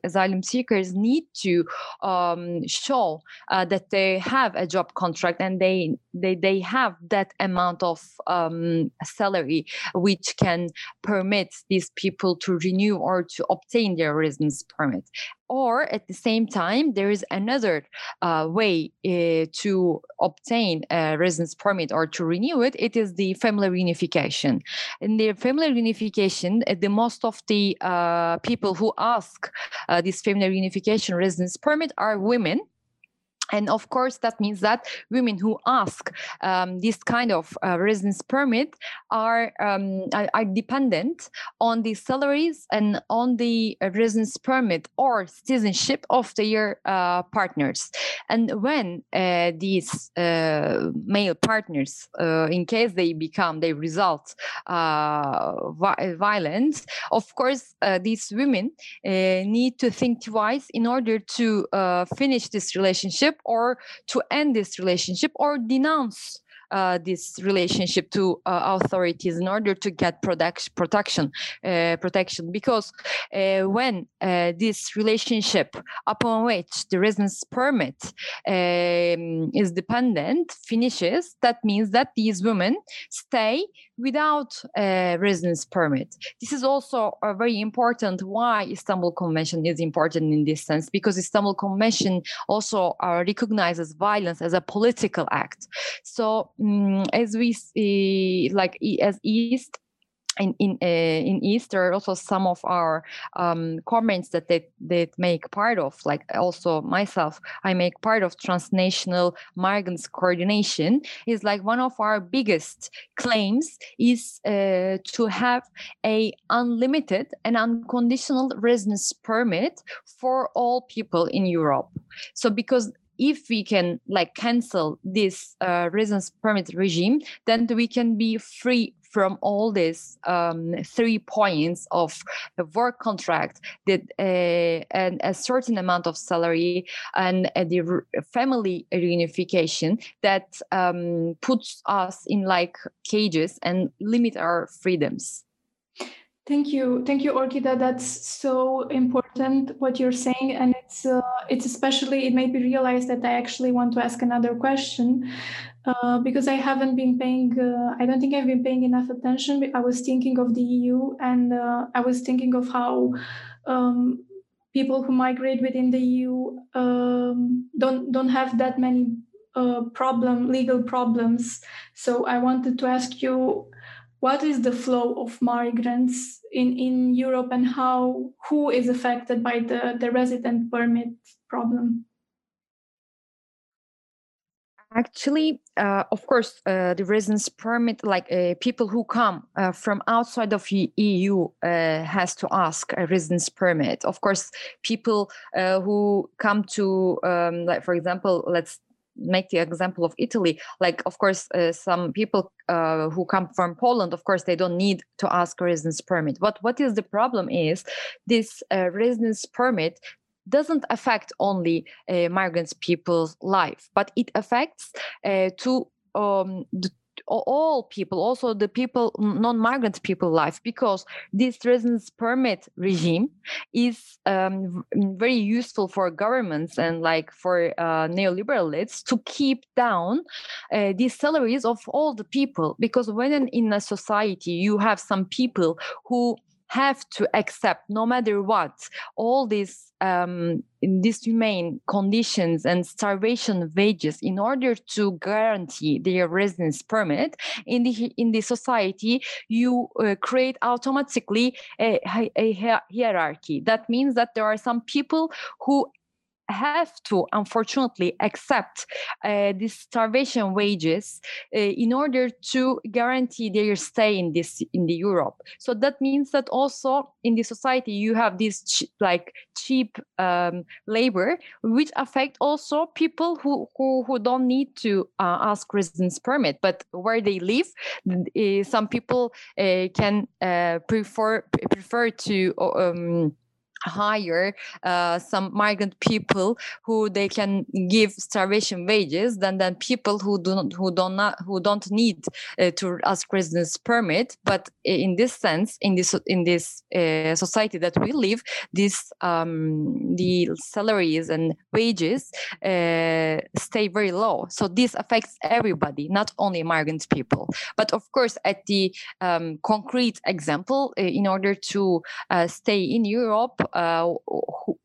asylum seekers need to um, show uh, that they have a job contract and they they they have that amount of um, salary which can permit these people to renew or to obtain their residence permit. Or at the same time there is another uh, way uh, to obtain a residence permit or to renew it. It is the family reunification. In the family reunification uh, the most of the uh, people who ask uh, this family reunification residence permit are women and of course that means that women who ask um, this kind of uh, residence permit are, um, are, dependent on the salaries and on the uh, residence permit or citizenship of their uh, partners. And when uh, these uh, male partners uh, in case they become they result vi- violent of course these women need to think twice in order to finish this relationship or to end this relationship or denounce uh, this relationship to uh, authorities in order to get product, protection uh, protection. Because uh, when uh, this relationship upon which the residence permit um, is dependent finishes that means that these women stay without a residence permit. This is also a very important why istanbul convention is important in this sense because istanbul convention also uh, recognizes violence as a political act. So um, as we see like as east in in uh, in East, there are also some of our um, comments that they they make part of. Like also myself, I make part of transnational migrants coordination. Is like one of our biggest claims is uh, to have a unlimited and unconditional residence permit for all people in Europe. So because if we can like cancel this uh, residence permit regime, then we can be free from all these um, three points of work contract that uh, and a certain amount of salary and uh, the family reunification that um, puts us in like cages and limit our freedoms Thank you, thank you, Orkide. That's so important what you're saying, and it's uh, it's especially it made me realize that I actually want to ask another question uh, because I haven't been paying. Uh, I don't think I've been paying enough attention. I was thinking of the EU, and uh, I was thinking of how. Um, people who migrate within the EU um, don't don't have that many uh, problem legal problems. So I wanted to ask you what is the flow of migrants in, in Europe and how who is affected by the, the resident permit problem? Actually, uh, of course, uh, the residence permit, like uh, people who come uh, from outside of the EU, uh, has to ask a residence permit. Of course, people uh, who come to, um, like for example, let's make the example of Italy, like of course uh, some people uh, who come from Poland, of course they don't need to ask a residence permit. But what is the problem is this uh, residence permit doesn't affect only uh, migrants people's life, but it affects uh, to um, the all people also the people non-migrant people life because this residence permit regime is um, very useful for governments and like for uh, neoliberal elites to keep down uh, the salaries of all the people because when in a society you have some people who have to accept no matter what all these um, dishumane conditions and starvation wages in order to guarantee their residence permit in the in the society you uh, create automatically a, a hierarchy. That means that there are some people who have to unfortunately accept uh, these starvation wages uh, in order to guarantee their stay in this in the Europe. So that means that also in the society you have this ch- like cheap um, labor, which affect also people who who, who don't need to uh, ask residence permit, but where they live, uh, some people uh, can uh, prefer prefer to. Um, hire uh, some migrant people who they can give starvation wages than than people who do not who don't not who don't need uh, to ask residence permit. But in this sense in this in this uh, society that we live this um, the salaries and wages uh, stay very low. So this affects everybody not only migrant people. But of course at the um, concrete example uh, in order to uh, stay in europe who,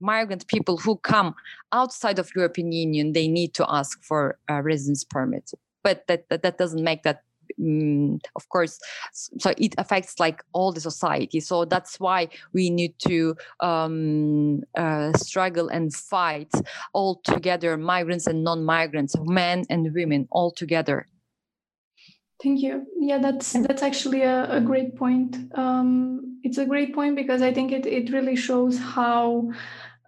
migrant people who come outside of European Union, they need to ask for a residence permit. But that, that, that doesn't make that um, of course so it affects like all the society so that's why we need to um, uh, struggle and fight all together migrants and non-migrants men and women all together Thank you. Yeah, that's that's actually a, a great point. Um, it's a great point because I think it, it really shows how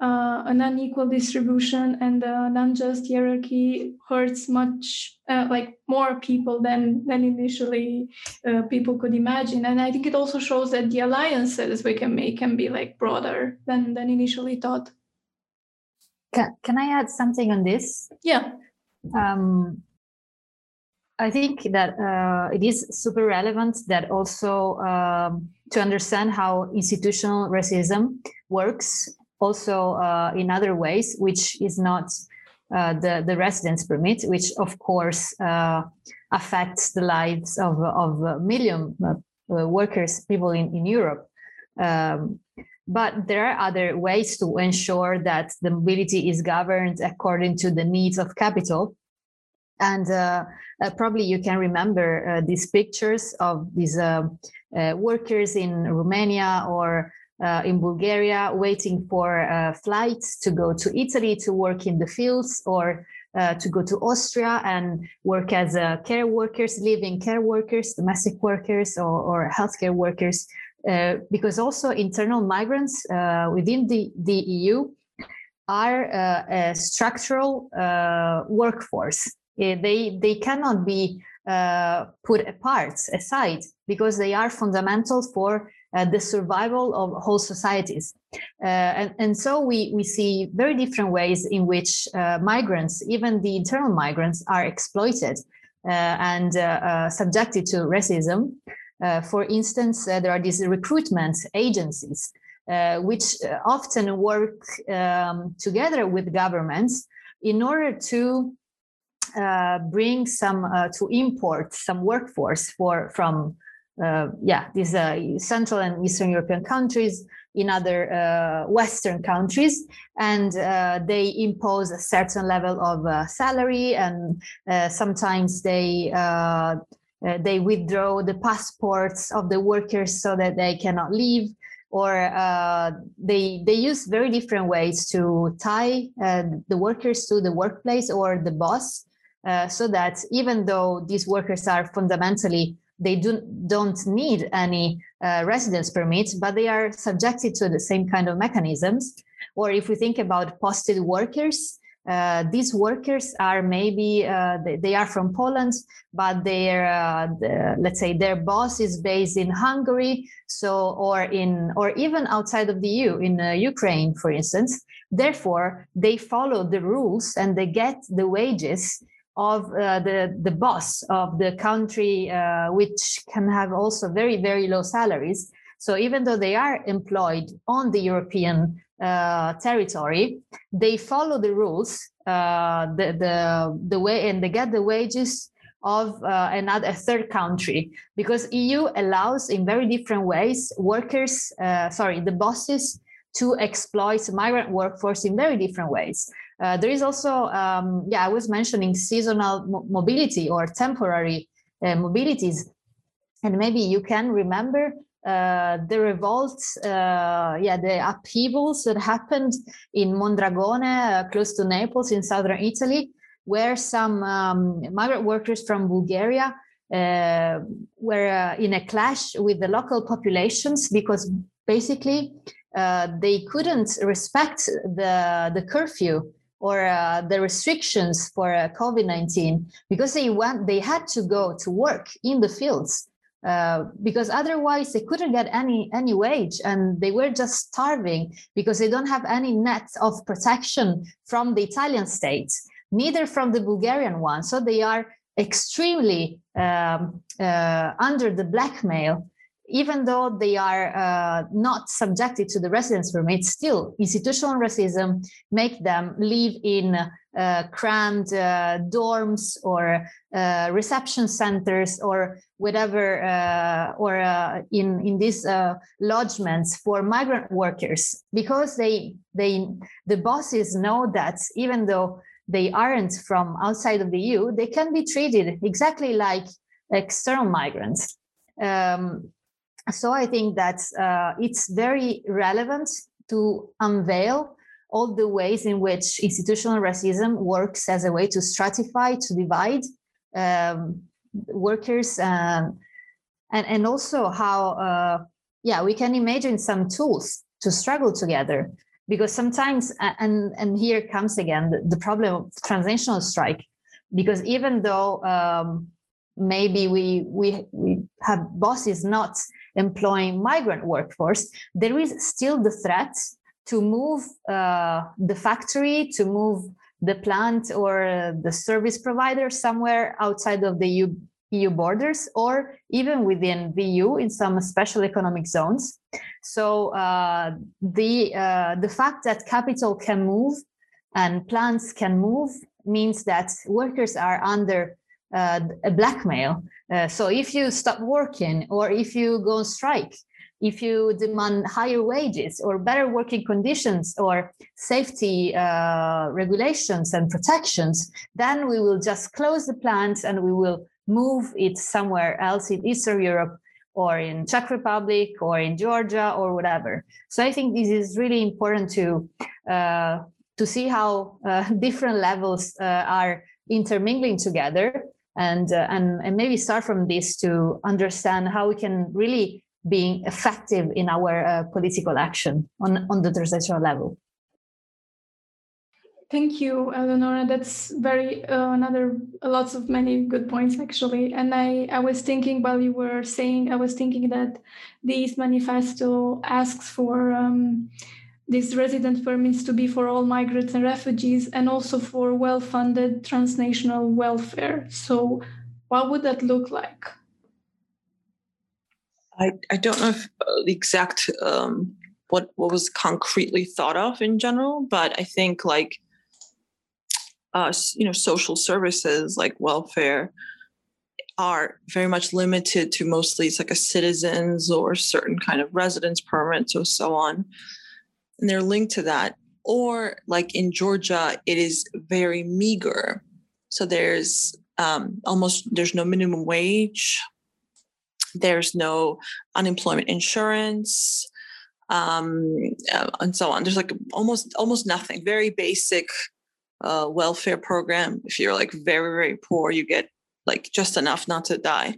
uh, an unequal distribution and an unjust hierarchy hurts much uh, like more people than than initially uh, people could imagine. And I think it also shows that the alliances we can make can be like broader than than initially thought. Can, can I add something on this? Yeah. Um, I think that uh, it is super relevant that also um, to understand how institutional racism works also uh, in other ways, which is not uh, the, the residence permit, which of course uh, affects the lives of, of a million uh, workers, people in, in Europe. Um, but there are other ways to ensure that the mobility is governed according to the needs of capital. And uh, uh, probably you can remember uh, these pictures of these workers in Romania or uh, in Bulgaria, waiting for uh, flights to go to Italy to work in the fields or uh, to go to Austria and work as uh, care workers, living care workers, domestic workers, or, or healthcare workers. Uh, because also internal migrants uh, within the, the EU are a structural workforce. They, they cannot be put apart, aside, because they are fundamental for uh, the survival of whole societies. Uh, and, and so we, we see very different ways in which uh, migrants, even the internal migrants, are exploited uh, and uh, uh, subjected to racism. for instance, there are these recruitment agencies which often work um, together with governments in order to uh, bring some uh, to import some workforce for from uh, yeah, these uh, Central and Eastern European countries, in other uh, Western countries, and uh, they impose a certain level of uh, salary, and uh, sometimes they they withdraw the passports of the workers so that they cannot leave, or they they use very different ways to tie the workers to the workplace or the boss, so that even though these workers are fundamentally they do, don't need any uh, residence permits, but they are subjected to the same kind of mechanisms. Or if we think about posted workers, uh, these workers are maybe uh, they, they, are from Poland, but their uh, the, let's say their boss is based in Hungary, so or in or even outside of the EU in uh, Ukraine, for instance. Therefore, they follow the rules and they get the wages of uh, the, the boss of the country, uh, which can have also very, very low salaries. So even though they are employed on the European uh, territory, they follow the rules, uh, the, the, the way, and they get the wages of uh, another third country because EU allows in very different ways workers, uh, sorry, the bosses to exploit migrant workforce in very different ways. Uh, there is also, um, yeah, I was mentioning seasonal mo- mobility or temporary uh, mobilities. And maybe you can remember uh, the revolts, uh, yeah, the upheavals that happened in Mondragone, uh, close to Naples in southern Italy, where some um, migrant workers from Bulgaria uh, were in a clash with the local populations because basically they couldn't respect the, the curfew or uh, the restrictions for uh, COVID-19 because they went, they had to go to work in the fields uh, because otherwise they couldn't get any any wage and they were just starving because they don't have any net of protection from the Italian state, neither from the Bulgarian one. So they are extremely um, uh, under the blackmail even though they are uh, not subjected to the residence permit, still institutional racism make them live in uh, crammed uh, dorms or uh, reception centers or whatever, uh, or uh, in in these lodgements for migrant workers because they they the bosses know that even though they aren't from outside of the EU, they can be treated exactly like external migrants. Um, so I think that uh, it's very relevant to unveil all the ways in which institutional racism works as a way to stratify, to divide um, workers, um, and and also how uh, yeah we can imagine some tools to struggle together. Because sometimes and and here comes again the, the problem of transnational strike. Because even though um, maybe we we we have bosses not employing migrant workforce, there is still the threat to move uh, the factory, to move the plant or the service provider somewhere outside of the EU, EU borders or even within the EU in some special economic zones. So uh, the uh, the fact that capital can move and plants can move means that workers are under uh, a blackmail. Uh, so if you stop working or if you go on strike, if you demand higher wages or better working conditions or safety uh, regulations and protections, then we will just close the plant and we will move it somewhere else in Eastern Europe or in Czech Republic or in Georgia or whatever. So I think this is really important to uh, to see how uh, [LAUGHS] different levels uh, are intermingling together and, uh, and and maybe start from this to understand how we can really being effective in our uh, political action on, on the transnational level. Thank you, Eleonora. That's very uh, another lots of many good points actually. And I I was thinking while you were saying I was thinking that this manifesto asks for um, these resident permits to be for all migrants and refugees, and also for well-funded transnational welfare. So, what would that look like? I, I don't know if uh, the exact um, what what was concretely thought of in general, but I think like uh, you know social services like welfare are very much limited to mostly it's like a citizens or certain kind of residence permits or so on, and they're linked to that. Or like in Georgia, it is very meager. So there's um, almost there's no minimum wage. There's no unemployment insurance um, uh, and so on. There's like almost almost nothing. Very basic uh, welfare program. If you're like very very poor you get like just enough not to die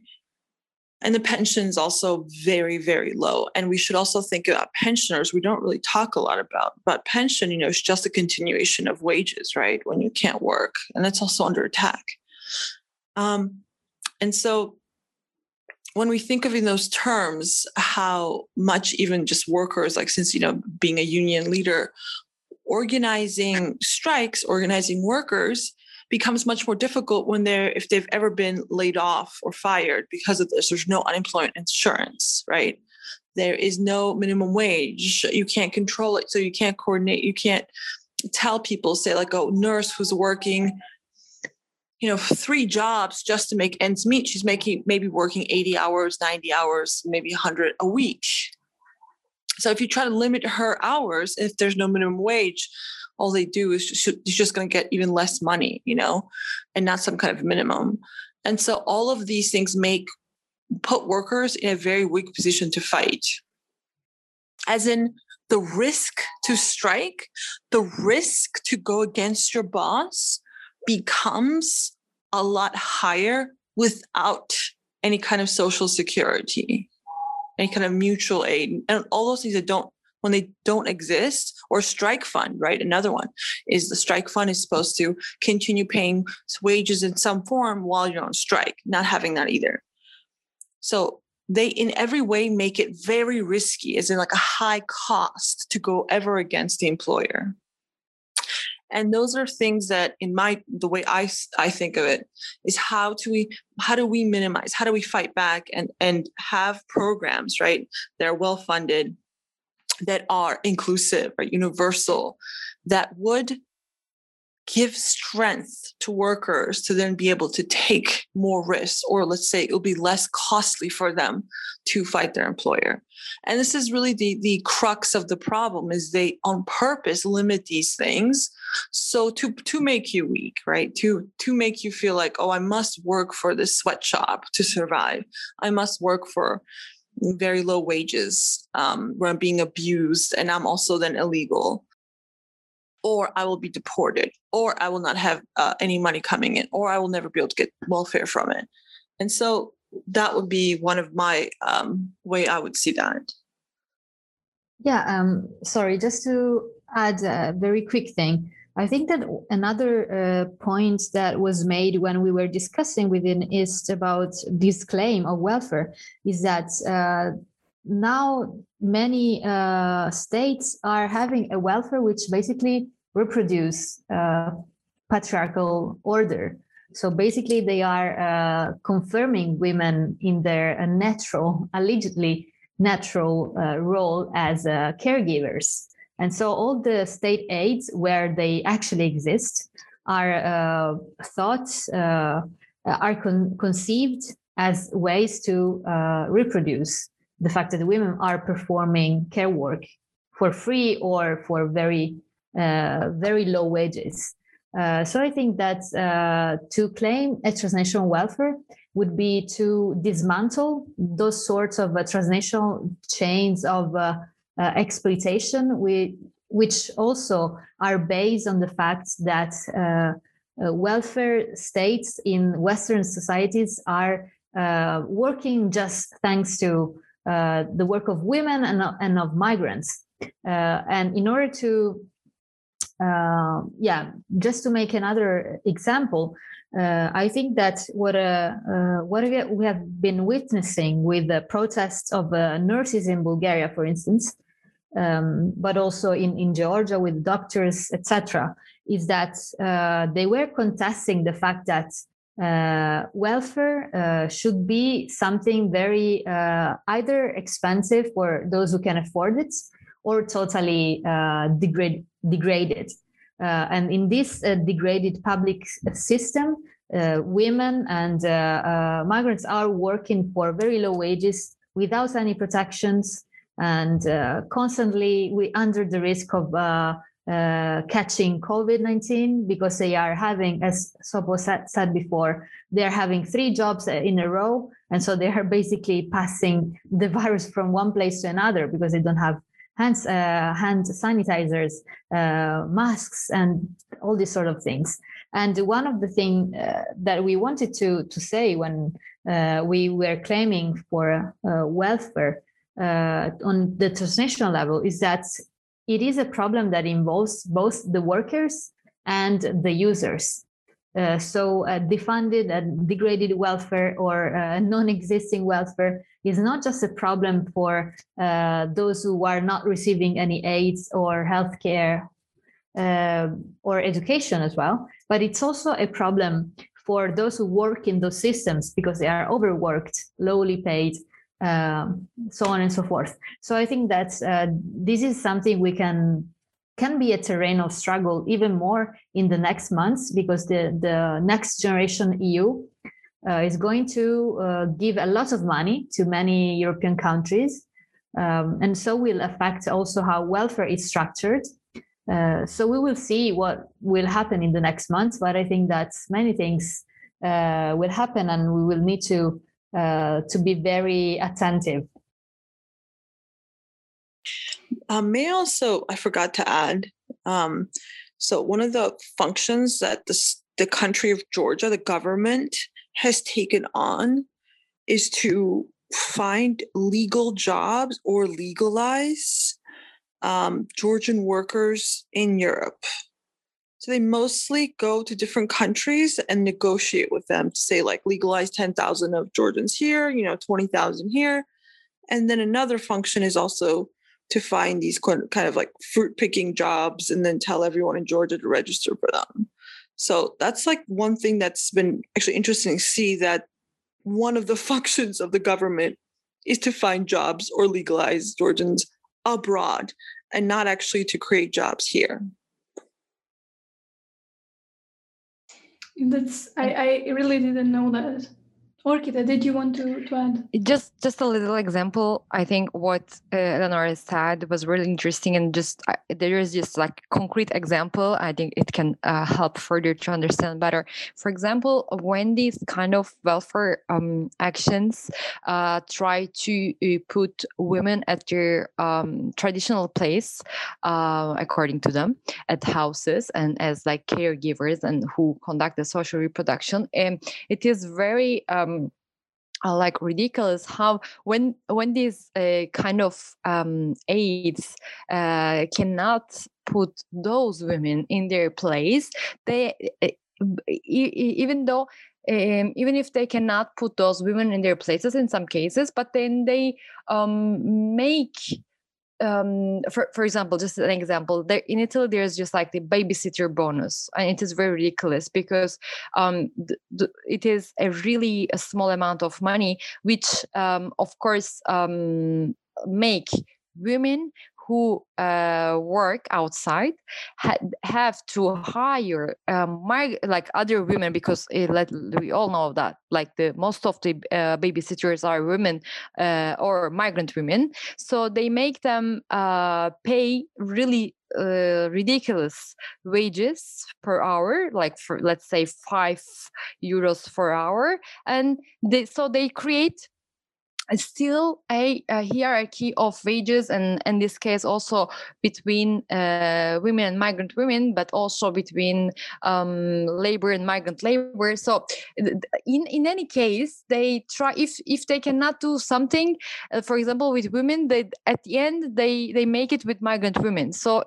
and the pension's also very very low. And we should also think about pensioners we don't really talk a lot about but pension you know is just a continuation of wages right when you can't work and it's also under attack. Um, and so when we think of in those terms how much even just workers like since you know being a union leader organizing strikes organizing workers becomes much more difficult when they're if they've ever been laid off or fired because of this. There's no unemployment insurance right? There is no minimum wage. You can't control it so you can't coordinate you can't tell people say like a nurse who's working you know three jobs just to make ends meet. She's making maybe working 80 hours 90 hours maybe 100 a week. So if you try to limit her hours if there's no minimum wage all they do is she's just going to get even less money you know and not some kind of minimum. And so all of these things make put workers in a very weak position to fight. As in the risk to strike the risk to go against your boss becomes a lot higher without any kind of social security, any kind of mutual aid, and all those things that don't when they don't exist or strike fund right? Another one is the strike fund is supposed to continue paying wages in some form while you're on strike not having that either. So they in every way make it very risky as in like a high cost to go ever against the employer. And those are things that in my the way i i think of it is how do we how do we minimize how do we fight back and and have programs right that are well funded that are inclusive or universal that would give strength to workers to then be able to take more risks or let's say it'll be less costly for them to fight their employer. And this is really the the crux of the problem is they on purpose limit these things. So to to make you weak right? To to make you feel like oh i must work for this sweatshop to survive. I must work for very low wages um, where i'm being abused and i'm also then illegal or I will be deported, or I will not have uh, any money coming in, or I will never be able to get welfare from it. And so that would be one of my um, way I would see that. Yeah, um, sorry, just to add a very quick thing. I think that another uh, point that was made when we were discussing within EAST about this claim of welfare is that uh, now many uh, states are having a welfare which basically reproduce uh, patriarchal order. So basically, they are uh, confirming women in their uh, natural, allegedly natural role as caregivers. And so all the state aids where they actually exist are uh, thought, uh, are con- conceived as ways to reproduce the fact that women are performing care work for free or for very, very low wages. Uh, so I think that uh, to claim a transnational welfare would be to dismantle those sorts of uh, transnational chains of uh, uh, exploitation, we, which also are based on the fact that welfare states in Western societies are working just thanks to the work of women and, and of migrants. and in order to uh, yeah, just to make another example, uh, I think that what uh, uh what we have been witnessing with the protests of uh, nurses in Bulgaria, for instance, um, but also in, in Georgia with doctors, etc., is that uh, they were contesting the fact that welfare should be something very either expensive for those who can afford it or totally degrade, degraded. Uh, and in this uh, degraded public system, uh, women and migrants are working for very low wages without any protections and constantly we under the risk of uh, catching COVID 19 because they are having, as Sopo said, before, they are having three jobs in a row. And so they are basically passing the virus from one place to another because they don't have hands, uh, hand sanitizers, uh, masks, and all these sort of things. And one of the things uh, that we wanted to, to say when uh, we were claiming for uh, welfare uh, on the transnational level is that it is a problem that involves both the workers and the users. Uh, so uh, defunded and degraded welfare or uh, non-existing welfare is not just a problem for uh, those who are not receiving any aids or healthcare uh, or education as well, but it's also a problem for those who work in those systems because they are overworked, lowly paid, um, so on and so forth. So I think that this is something we can can be a terrain of struggle even more in the next months because the, the next generation EU uh, is going to uh, give a lot of money to many European countries. Um, and so will affect also how welfare is structured. Uh, so we will see what will happen in the next months, but I think that many things uh, will happen and we will need to uh, to be very attentive um, may also, I forgot to add. Um, so one of the functions that the, the country of Georgia, the government has taken on is to find legal jobs or legalize um, Georgian workers in Europe. So they mostly go to different countries and negotiate with them to say, like, legalize 10,000 of Georgians here, you know, 20,000 here. And then another function is also to find these kind of like fruit picking jobs and then tell everyone in Georgia to register for them. So that's like one thing that's been actually interesting to see that one of the [LAUGHS] functions of the government is to find jobs or legalize Georgians abroad and not actually to create jobs here. That's I, I really didn't know that. Orkide, did you want to, to add? Just just a little example. I think what uh, Eleonora said was really interesting, and just uh, there is just like concrete example. I think it can uh, help further to understand better. For example, when these kind of welfare um, actions uh, try to uh, put women at their um, traditional place, uh, according to them, at houses and as like caregivers and who conduct the social reproduction, and it is very um, uh, like ridiculous how when when these uh, kind of um, aids uh, cannot put those women in their place they even though um, even if they cannot put those women in their places in some cases but then they um, make um, for for example, just an example, there in Italy there's just like the babysitter bonus, and it is very ridiculous because um, th- th- it is a really a small amount of money, which um, of course um, make women who uh, work outside ha- have to hire um, my, like other women because it, we all know that like the most of the uh, babysitters are women uh, or migrant women. So they make them uh, pay really uh, ridiculous wages per hour like for let's say five euros per hour. And they so they create still a, a, hierarchy of wages and in this case also between uh, women and migrant women but also between um, labor and migrant labor. So in in any case they try if if they cannot do something uh, for example with women they at the end they they make it with migrant women. So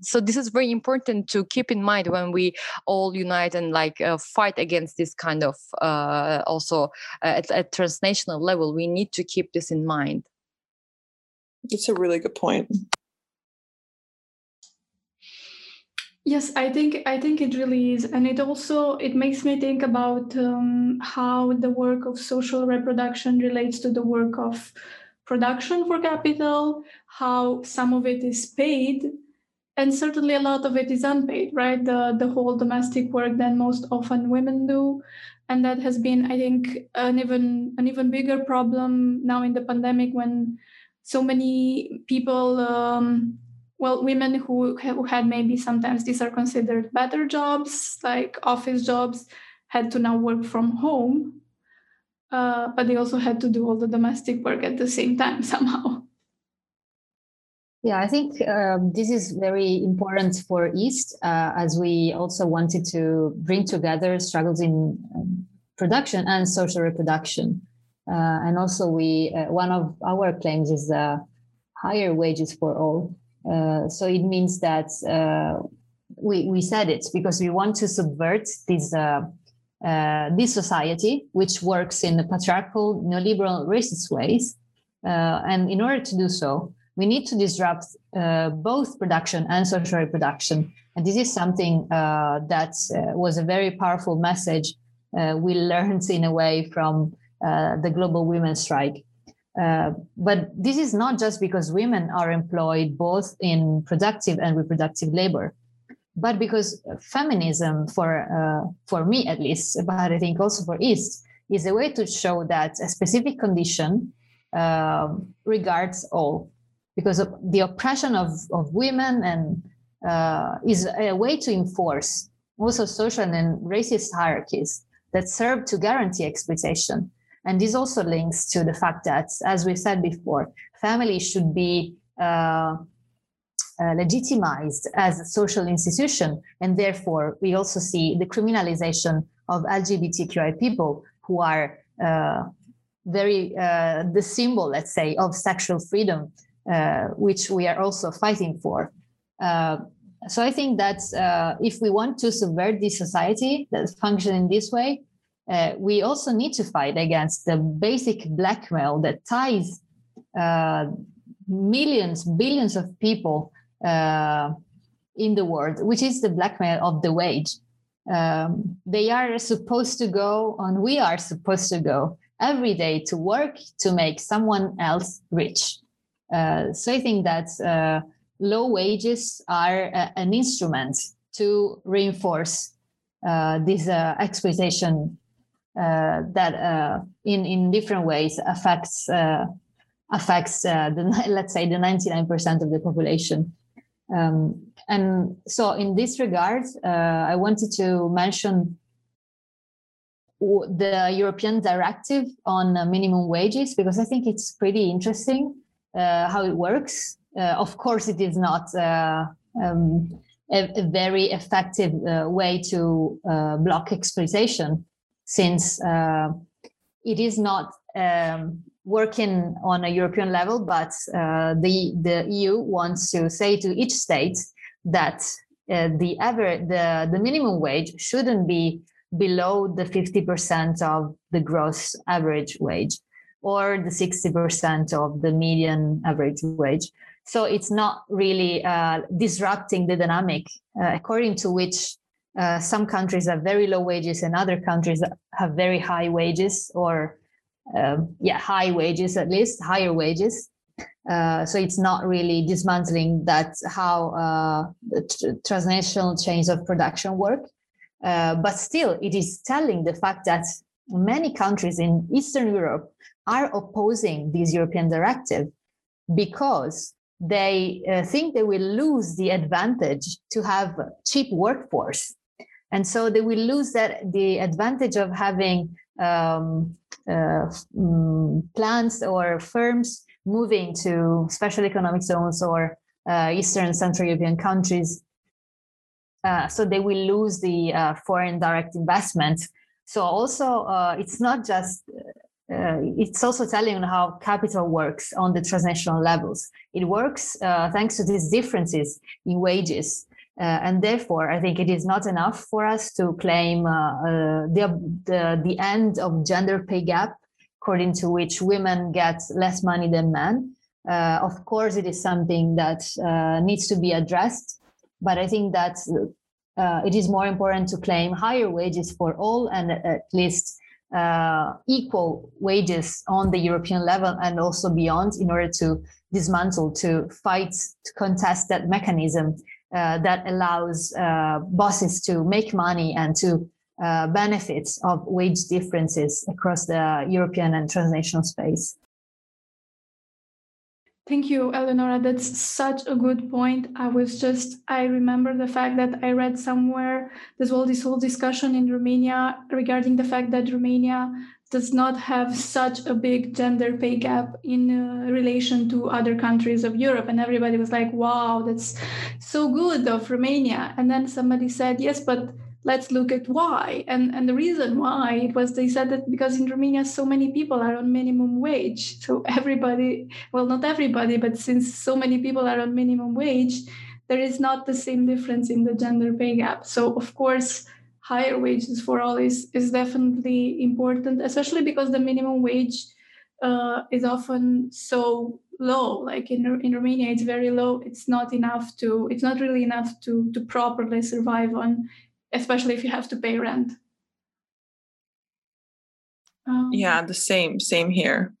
so this is very important to keep in mind when we all unite and like uh, fight against this kind of uh, also uh, at, at transnational level we need to keep this in mind. It's a really good point. Yes i think i think it really is and it also it makes me think about um, how the work of social reproduction relates to the work of production for capital how some of it is paid and certainly a lot of it is unpaid right? The the whole domestic work that most often women do. And that has been i think an even an even bigger problem now in the pandemic when so many people um, well women who, who had maybe sometimes these are considered better jobs like office jobs had to now work from home. Uh, but they also had to do all the domestic work at the same time [LAUGHS] somehow yeah, I think um, this is very important for EAST, uh, as we also wanted to bring together struggles in um, production and social reproduction. Uh, and also, we uh, one of our claims is higher wages for all. Uh, so it means that uh, we we said it because we want to subvert this. Uh, this society, which works in the patriarchal, neoliberal, racist ways, and in order to do so, we need to disrupt uh, both production and social reproduction. And this is something uh, that uh, was a very powerful message uh, we [LAUGHS] learned in a way from uh, the global women's strike. Uh, but this is not just because women are employed both in productive and reproductive labor, but because feminism, for for me at least, but I think also for EAST, is a way to show that a specific condition regards all because the oppression of, of women and uh, is a way to enforce also social and racist hierarchies that serve to guarantee exploitation. And this also links to the fact that, as we said before, family should be uh, uh, legitimized as a social institution. And therefore, we also see the criminalization of LGBTQI people who are uh, very uh, the symbol, let's say, of sexual freedom which we are also fighting for. Uh, so I think that uh, if we want to subvert this society that function in this way, uh, we also need to fight against the basic blackmail that ties uh, millions, billions of people uh, in the world, which is the blackmail of the wage. Um, they are supposed to go, and we are supposed to go every day to work to make someone else rich. Uh, so I think that uh, low wages are uh, an instrument to reinforce uh, this uh, exploitation that in in different ways affects affects the [LAUGHS] let's say the 99% of the population. Um, and so in this regard, I wanted to mention the European directive on minimum wages because I think it's pretty interesting uh, how it works. Uh, of course, it is not uh, um, a, a, very effective way to block exploitation, since it is not um, working on a European level, but uh, the the EU wants to say to each state that uh, the ever the the minimum wage shouldn't be below the 50% of the gross average wage or the 60% of the median average wage. So it's not really uh, disrupting the dynamic uh, according to which uh, some countries have very low wages and other countries have very high wages or um, yeah high wages at least higher wages uh, so it's not really dismantling that how uh, the transnational chains of production work uh, but still it is telling the fact that many countries in eastern europe are opposing this european directive because they uh, think they will lose the advantage to have cheap workforce and so they will lose that the advantage of having um, uh, mm, plants or firms moving to special economic zones or uh, Eastern Central European countries. Uh, so they will lose the uh, foreign direct investment. So also, uh, it's not just uh, it's also telling how capital works on the transnational levels. It works uh, thanks to these differences in wages. Uh, and therefore, I think it is not enough for us to claim uh, uh, the, the, the end of gender pay gap, according to which women get less money than men. Uh, of course, it is something that needs to be addressed, but I think that it is more important to claim higher wages for all and at least uh, equal wages on the European level and also beyond in order to dismantle, to fight, to contest that mechanism uh, that allows uh, bosses to make money and to uh, benefit of wage differences across the European and transnational space. Thank you, Eleonora. That's such a good point. I was just, I remember the fact that I read somewhere there's all this whole discussion in Romania regarding the fact that Romania does not have such a big gender pay gap in uh, relation to other countries of Europe. And everybody was like, wow, that's so good of Romania. And then somebody said, yes, but let's look at why. And, and the reason why it was they said that because in Romania, so many people are on minimum wage. So [LAUGHS] everybody, well, not everybody, but since so many people are on minimum wage, there is not the same difference in the gender pay gap. So, of course, higher wages for all is, is definitely important, especially because the minimum wage uh, is often so low like in, in romania it's very low it's not enough to it's not really enough to to properly survive on especially if you have to pay rent. Um, yeah, the same, same here.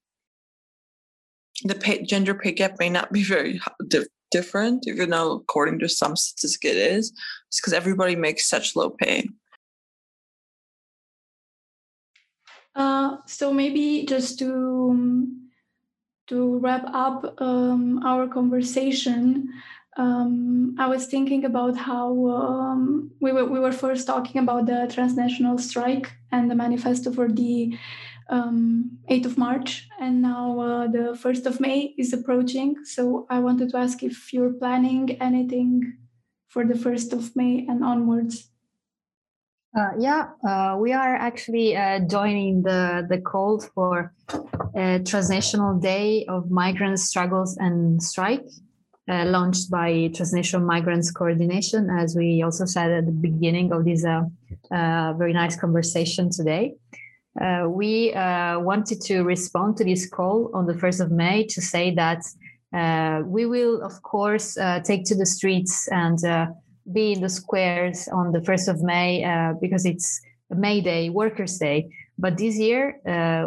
The pay, gender pay gap may not be very di- different, even though according to some statistic it is. It's because everybody makes such low pay. Uh, so maybe just to to wrap up um, our conversation, um, I was thinking about how um, we, were, we were first talking about the transnational strike and the manifesto for the um, 8th of March, and now uh, the 1st of May is approaching. So I wanted to ask if you're planning anything for the 1st of May and onwards. Uh, yeah, uh, we are actually uh, joining the, the call for a transnational day of migrant struggles and strike uh, launched by Transnational Migrants Coordination, as we also said at the beginning of this uh, uh, very nice conversation today. Uh, we uh, wanted to respond to this call on the 1st of May to say that uh, we will, of course, take to the streets and be in the squares on the 1st of May because it's May Day, Workers' Day. But this year,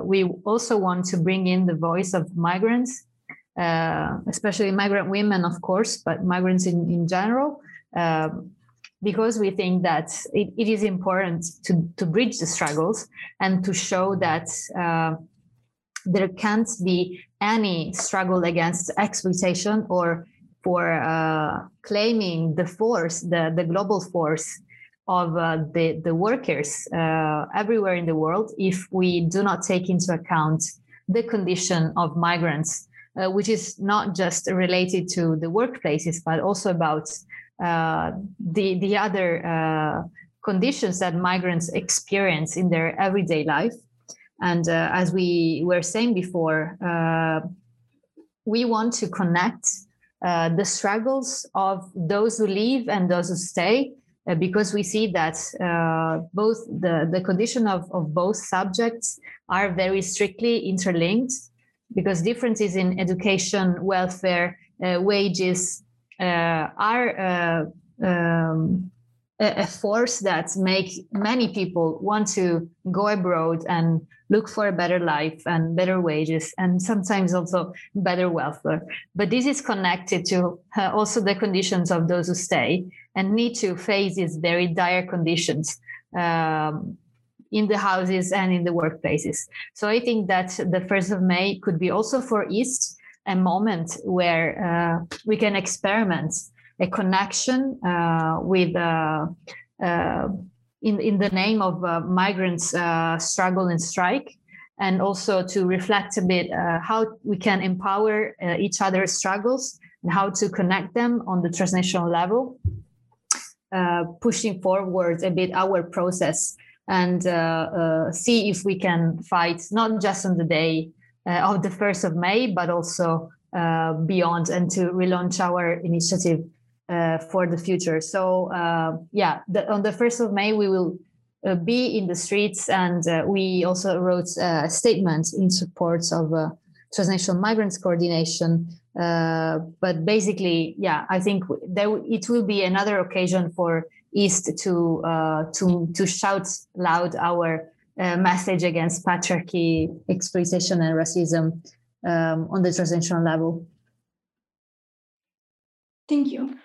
we also want to bring in the voice of migrants uh, especially migrant women, of course, but migrants in, in general, uh, because we think that it, it is important to, to bridge the struggles and to show that uh, there can't be any struggle against exploitation or for uh, claiming the force, the, the global force of uh, the, the workers uh, everywhere in the world if we do not take into account the condition of migrants uh, which is not just related to the workplaces, but also about uh, the the other uh, conditions that migrants experience in their everyday life. And uh, as we were saying before, uh, we want to connect uh, the struggles of those who leave and those who stay because we see that uh, both the, the condition of, of both subjects are very strictly interlinked because differences in education, welfare, uh, wages uh, are uh, um, a, force that make many people want to go abroad and look for a better life and better wages and sometimes also better welfare. But this is connected to uh, also the conditions of those who stay and need to face these very dire conditions. Um, in the houses and in the workplaces. So i think that the 1st of may could be also for EAST a moment where uh, we can experiment a connection uh, with uh, uh, in, in the name of migrants struggle and strike and also to reflect a bit how we can empower each other's struggles and how to connect them on the transnational level uh, pushing forward a bit our process and uh, uh, see if we can fight not just on the day of the 1st of May, but also beyond and to relaunch our initiative uh, for the future. So uh, yeah, the, on the first of May we will uh, be in the streets, and uh, we also wrote a statement in support of uh, transnational migrants coordination. Uh, but basically, yeah, I think there it will be another occasion for EAST to to to shout loud our message against patriarchy, exploitation, and racism um, on the transnational level. Thank you.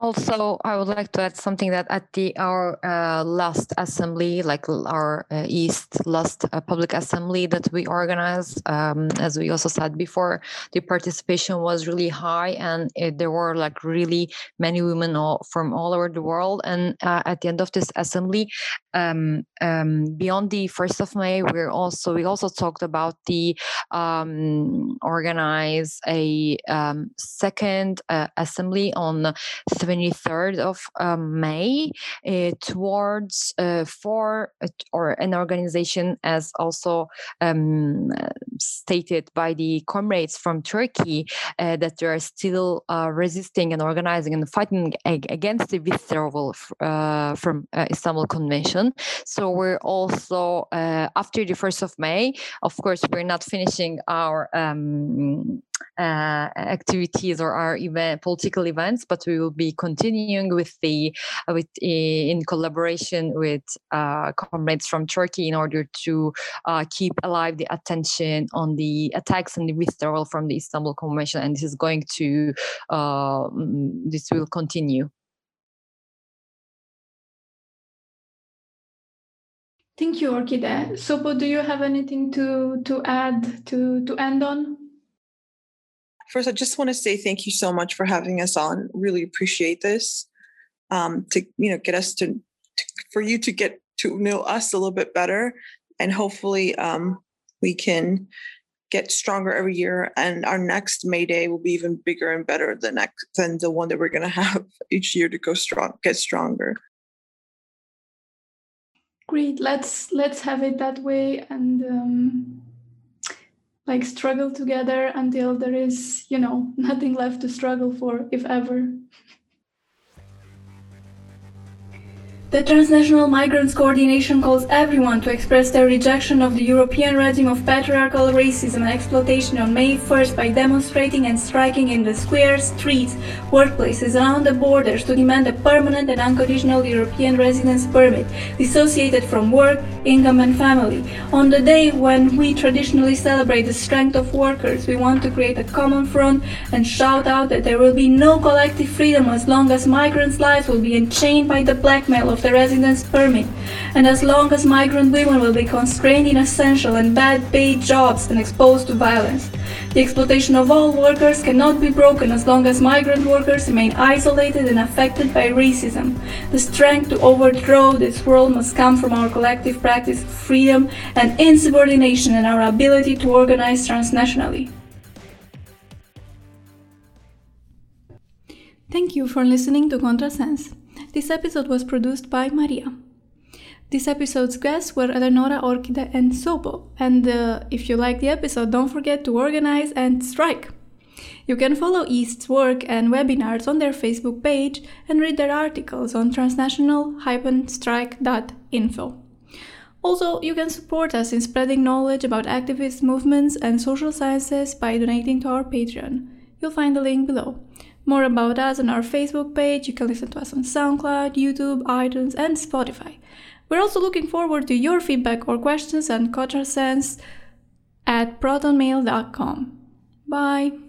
Also, I would like to add something that at the our uh, last assembly, like our uh, EAST last uh, public assembly that we organized, um, as we also said before, the participation was really high, and it, there were like really many women all, from all over the world. And uh, at the end of this assembly, um, um, beyond the first of May, we're also we also talked about the um, organize a um, second uh, assembly on. 23rd of um, May uh, towards uh, for uh, or an organization as also um, stated by the comrades from Turkey uh, that they are still uh, resisting and organizing and fighting ag- against the withdrawal from Istanbul Convention. So we're also after the 1st of May, of course, we're not finishing our um, uh, activities or our event, political events, but we will be continuing with the uh, with in collaboration with uh, comrades from Turkey in order to uh, keep alive the attention on the attacks and the withdrawal from the Istanbul Convention, and this is going to uh, this will continue. Thank you, Orkide. Sopo, do you have anything to to add to to end on? First, I just want to say thank you so much for having us on. Really appreciate this. Um, to you know, get us to, to, for you to get to know us a little bit better, and hopefully, um, we can get stronger every year. And our next May Day will be even bigger and better than next than the one that we're going [LAUGHS] to have each year to go strong, get stronger. Great. Let's let's have it that way, and um, like struggle together until there is, you know, [LAUGHS] nothing left to struggle for, if ever. The Transnational Migrants Coordination calls everyone to express their rejection of the European regime of patriarchal racism and exploitation on May 1st by demonstrating and striking in the squares, streets, workplaces, around the borders to demand a permanent and unconditional European residence permit dissociated from work, income, and family. On the day when we traditionally celebrate the strength of workers, we want to create a common front and shout out that there will be no collective freedom as long as migrants' lives will be enchained by the blackmail of the residence permit, and as long as migrant women will be constrained in essential and bad paid jobs and exposed to violence. The exploitation of all workers cannot be broken as long as migrant workers remain isolated and affected by racism. The strength to overthrow this world must come from our collective practice of freedom and insubordination and our ability to organize transnationally. Thank you for listening to Contrasense. This episode was produced by Maria. This episode's guests were Eleonora Orkide and Sopo. And uh, if you like the episode, don't forget to organize and strike. You can follow EAST's work and webinars on their Facebook page and read their articles on transnational-strike.info. Also, you can support us in spreading knowledge about activist movements and social sciences by donating to our Patreon. You'll find the link below. More about us on our Facebook page. You can listen to us on SoundCloud, YouTube, iTunes, and Spotify. We're also looking forward to your feedback or questions on Contrasense at protonmail.com. Bye!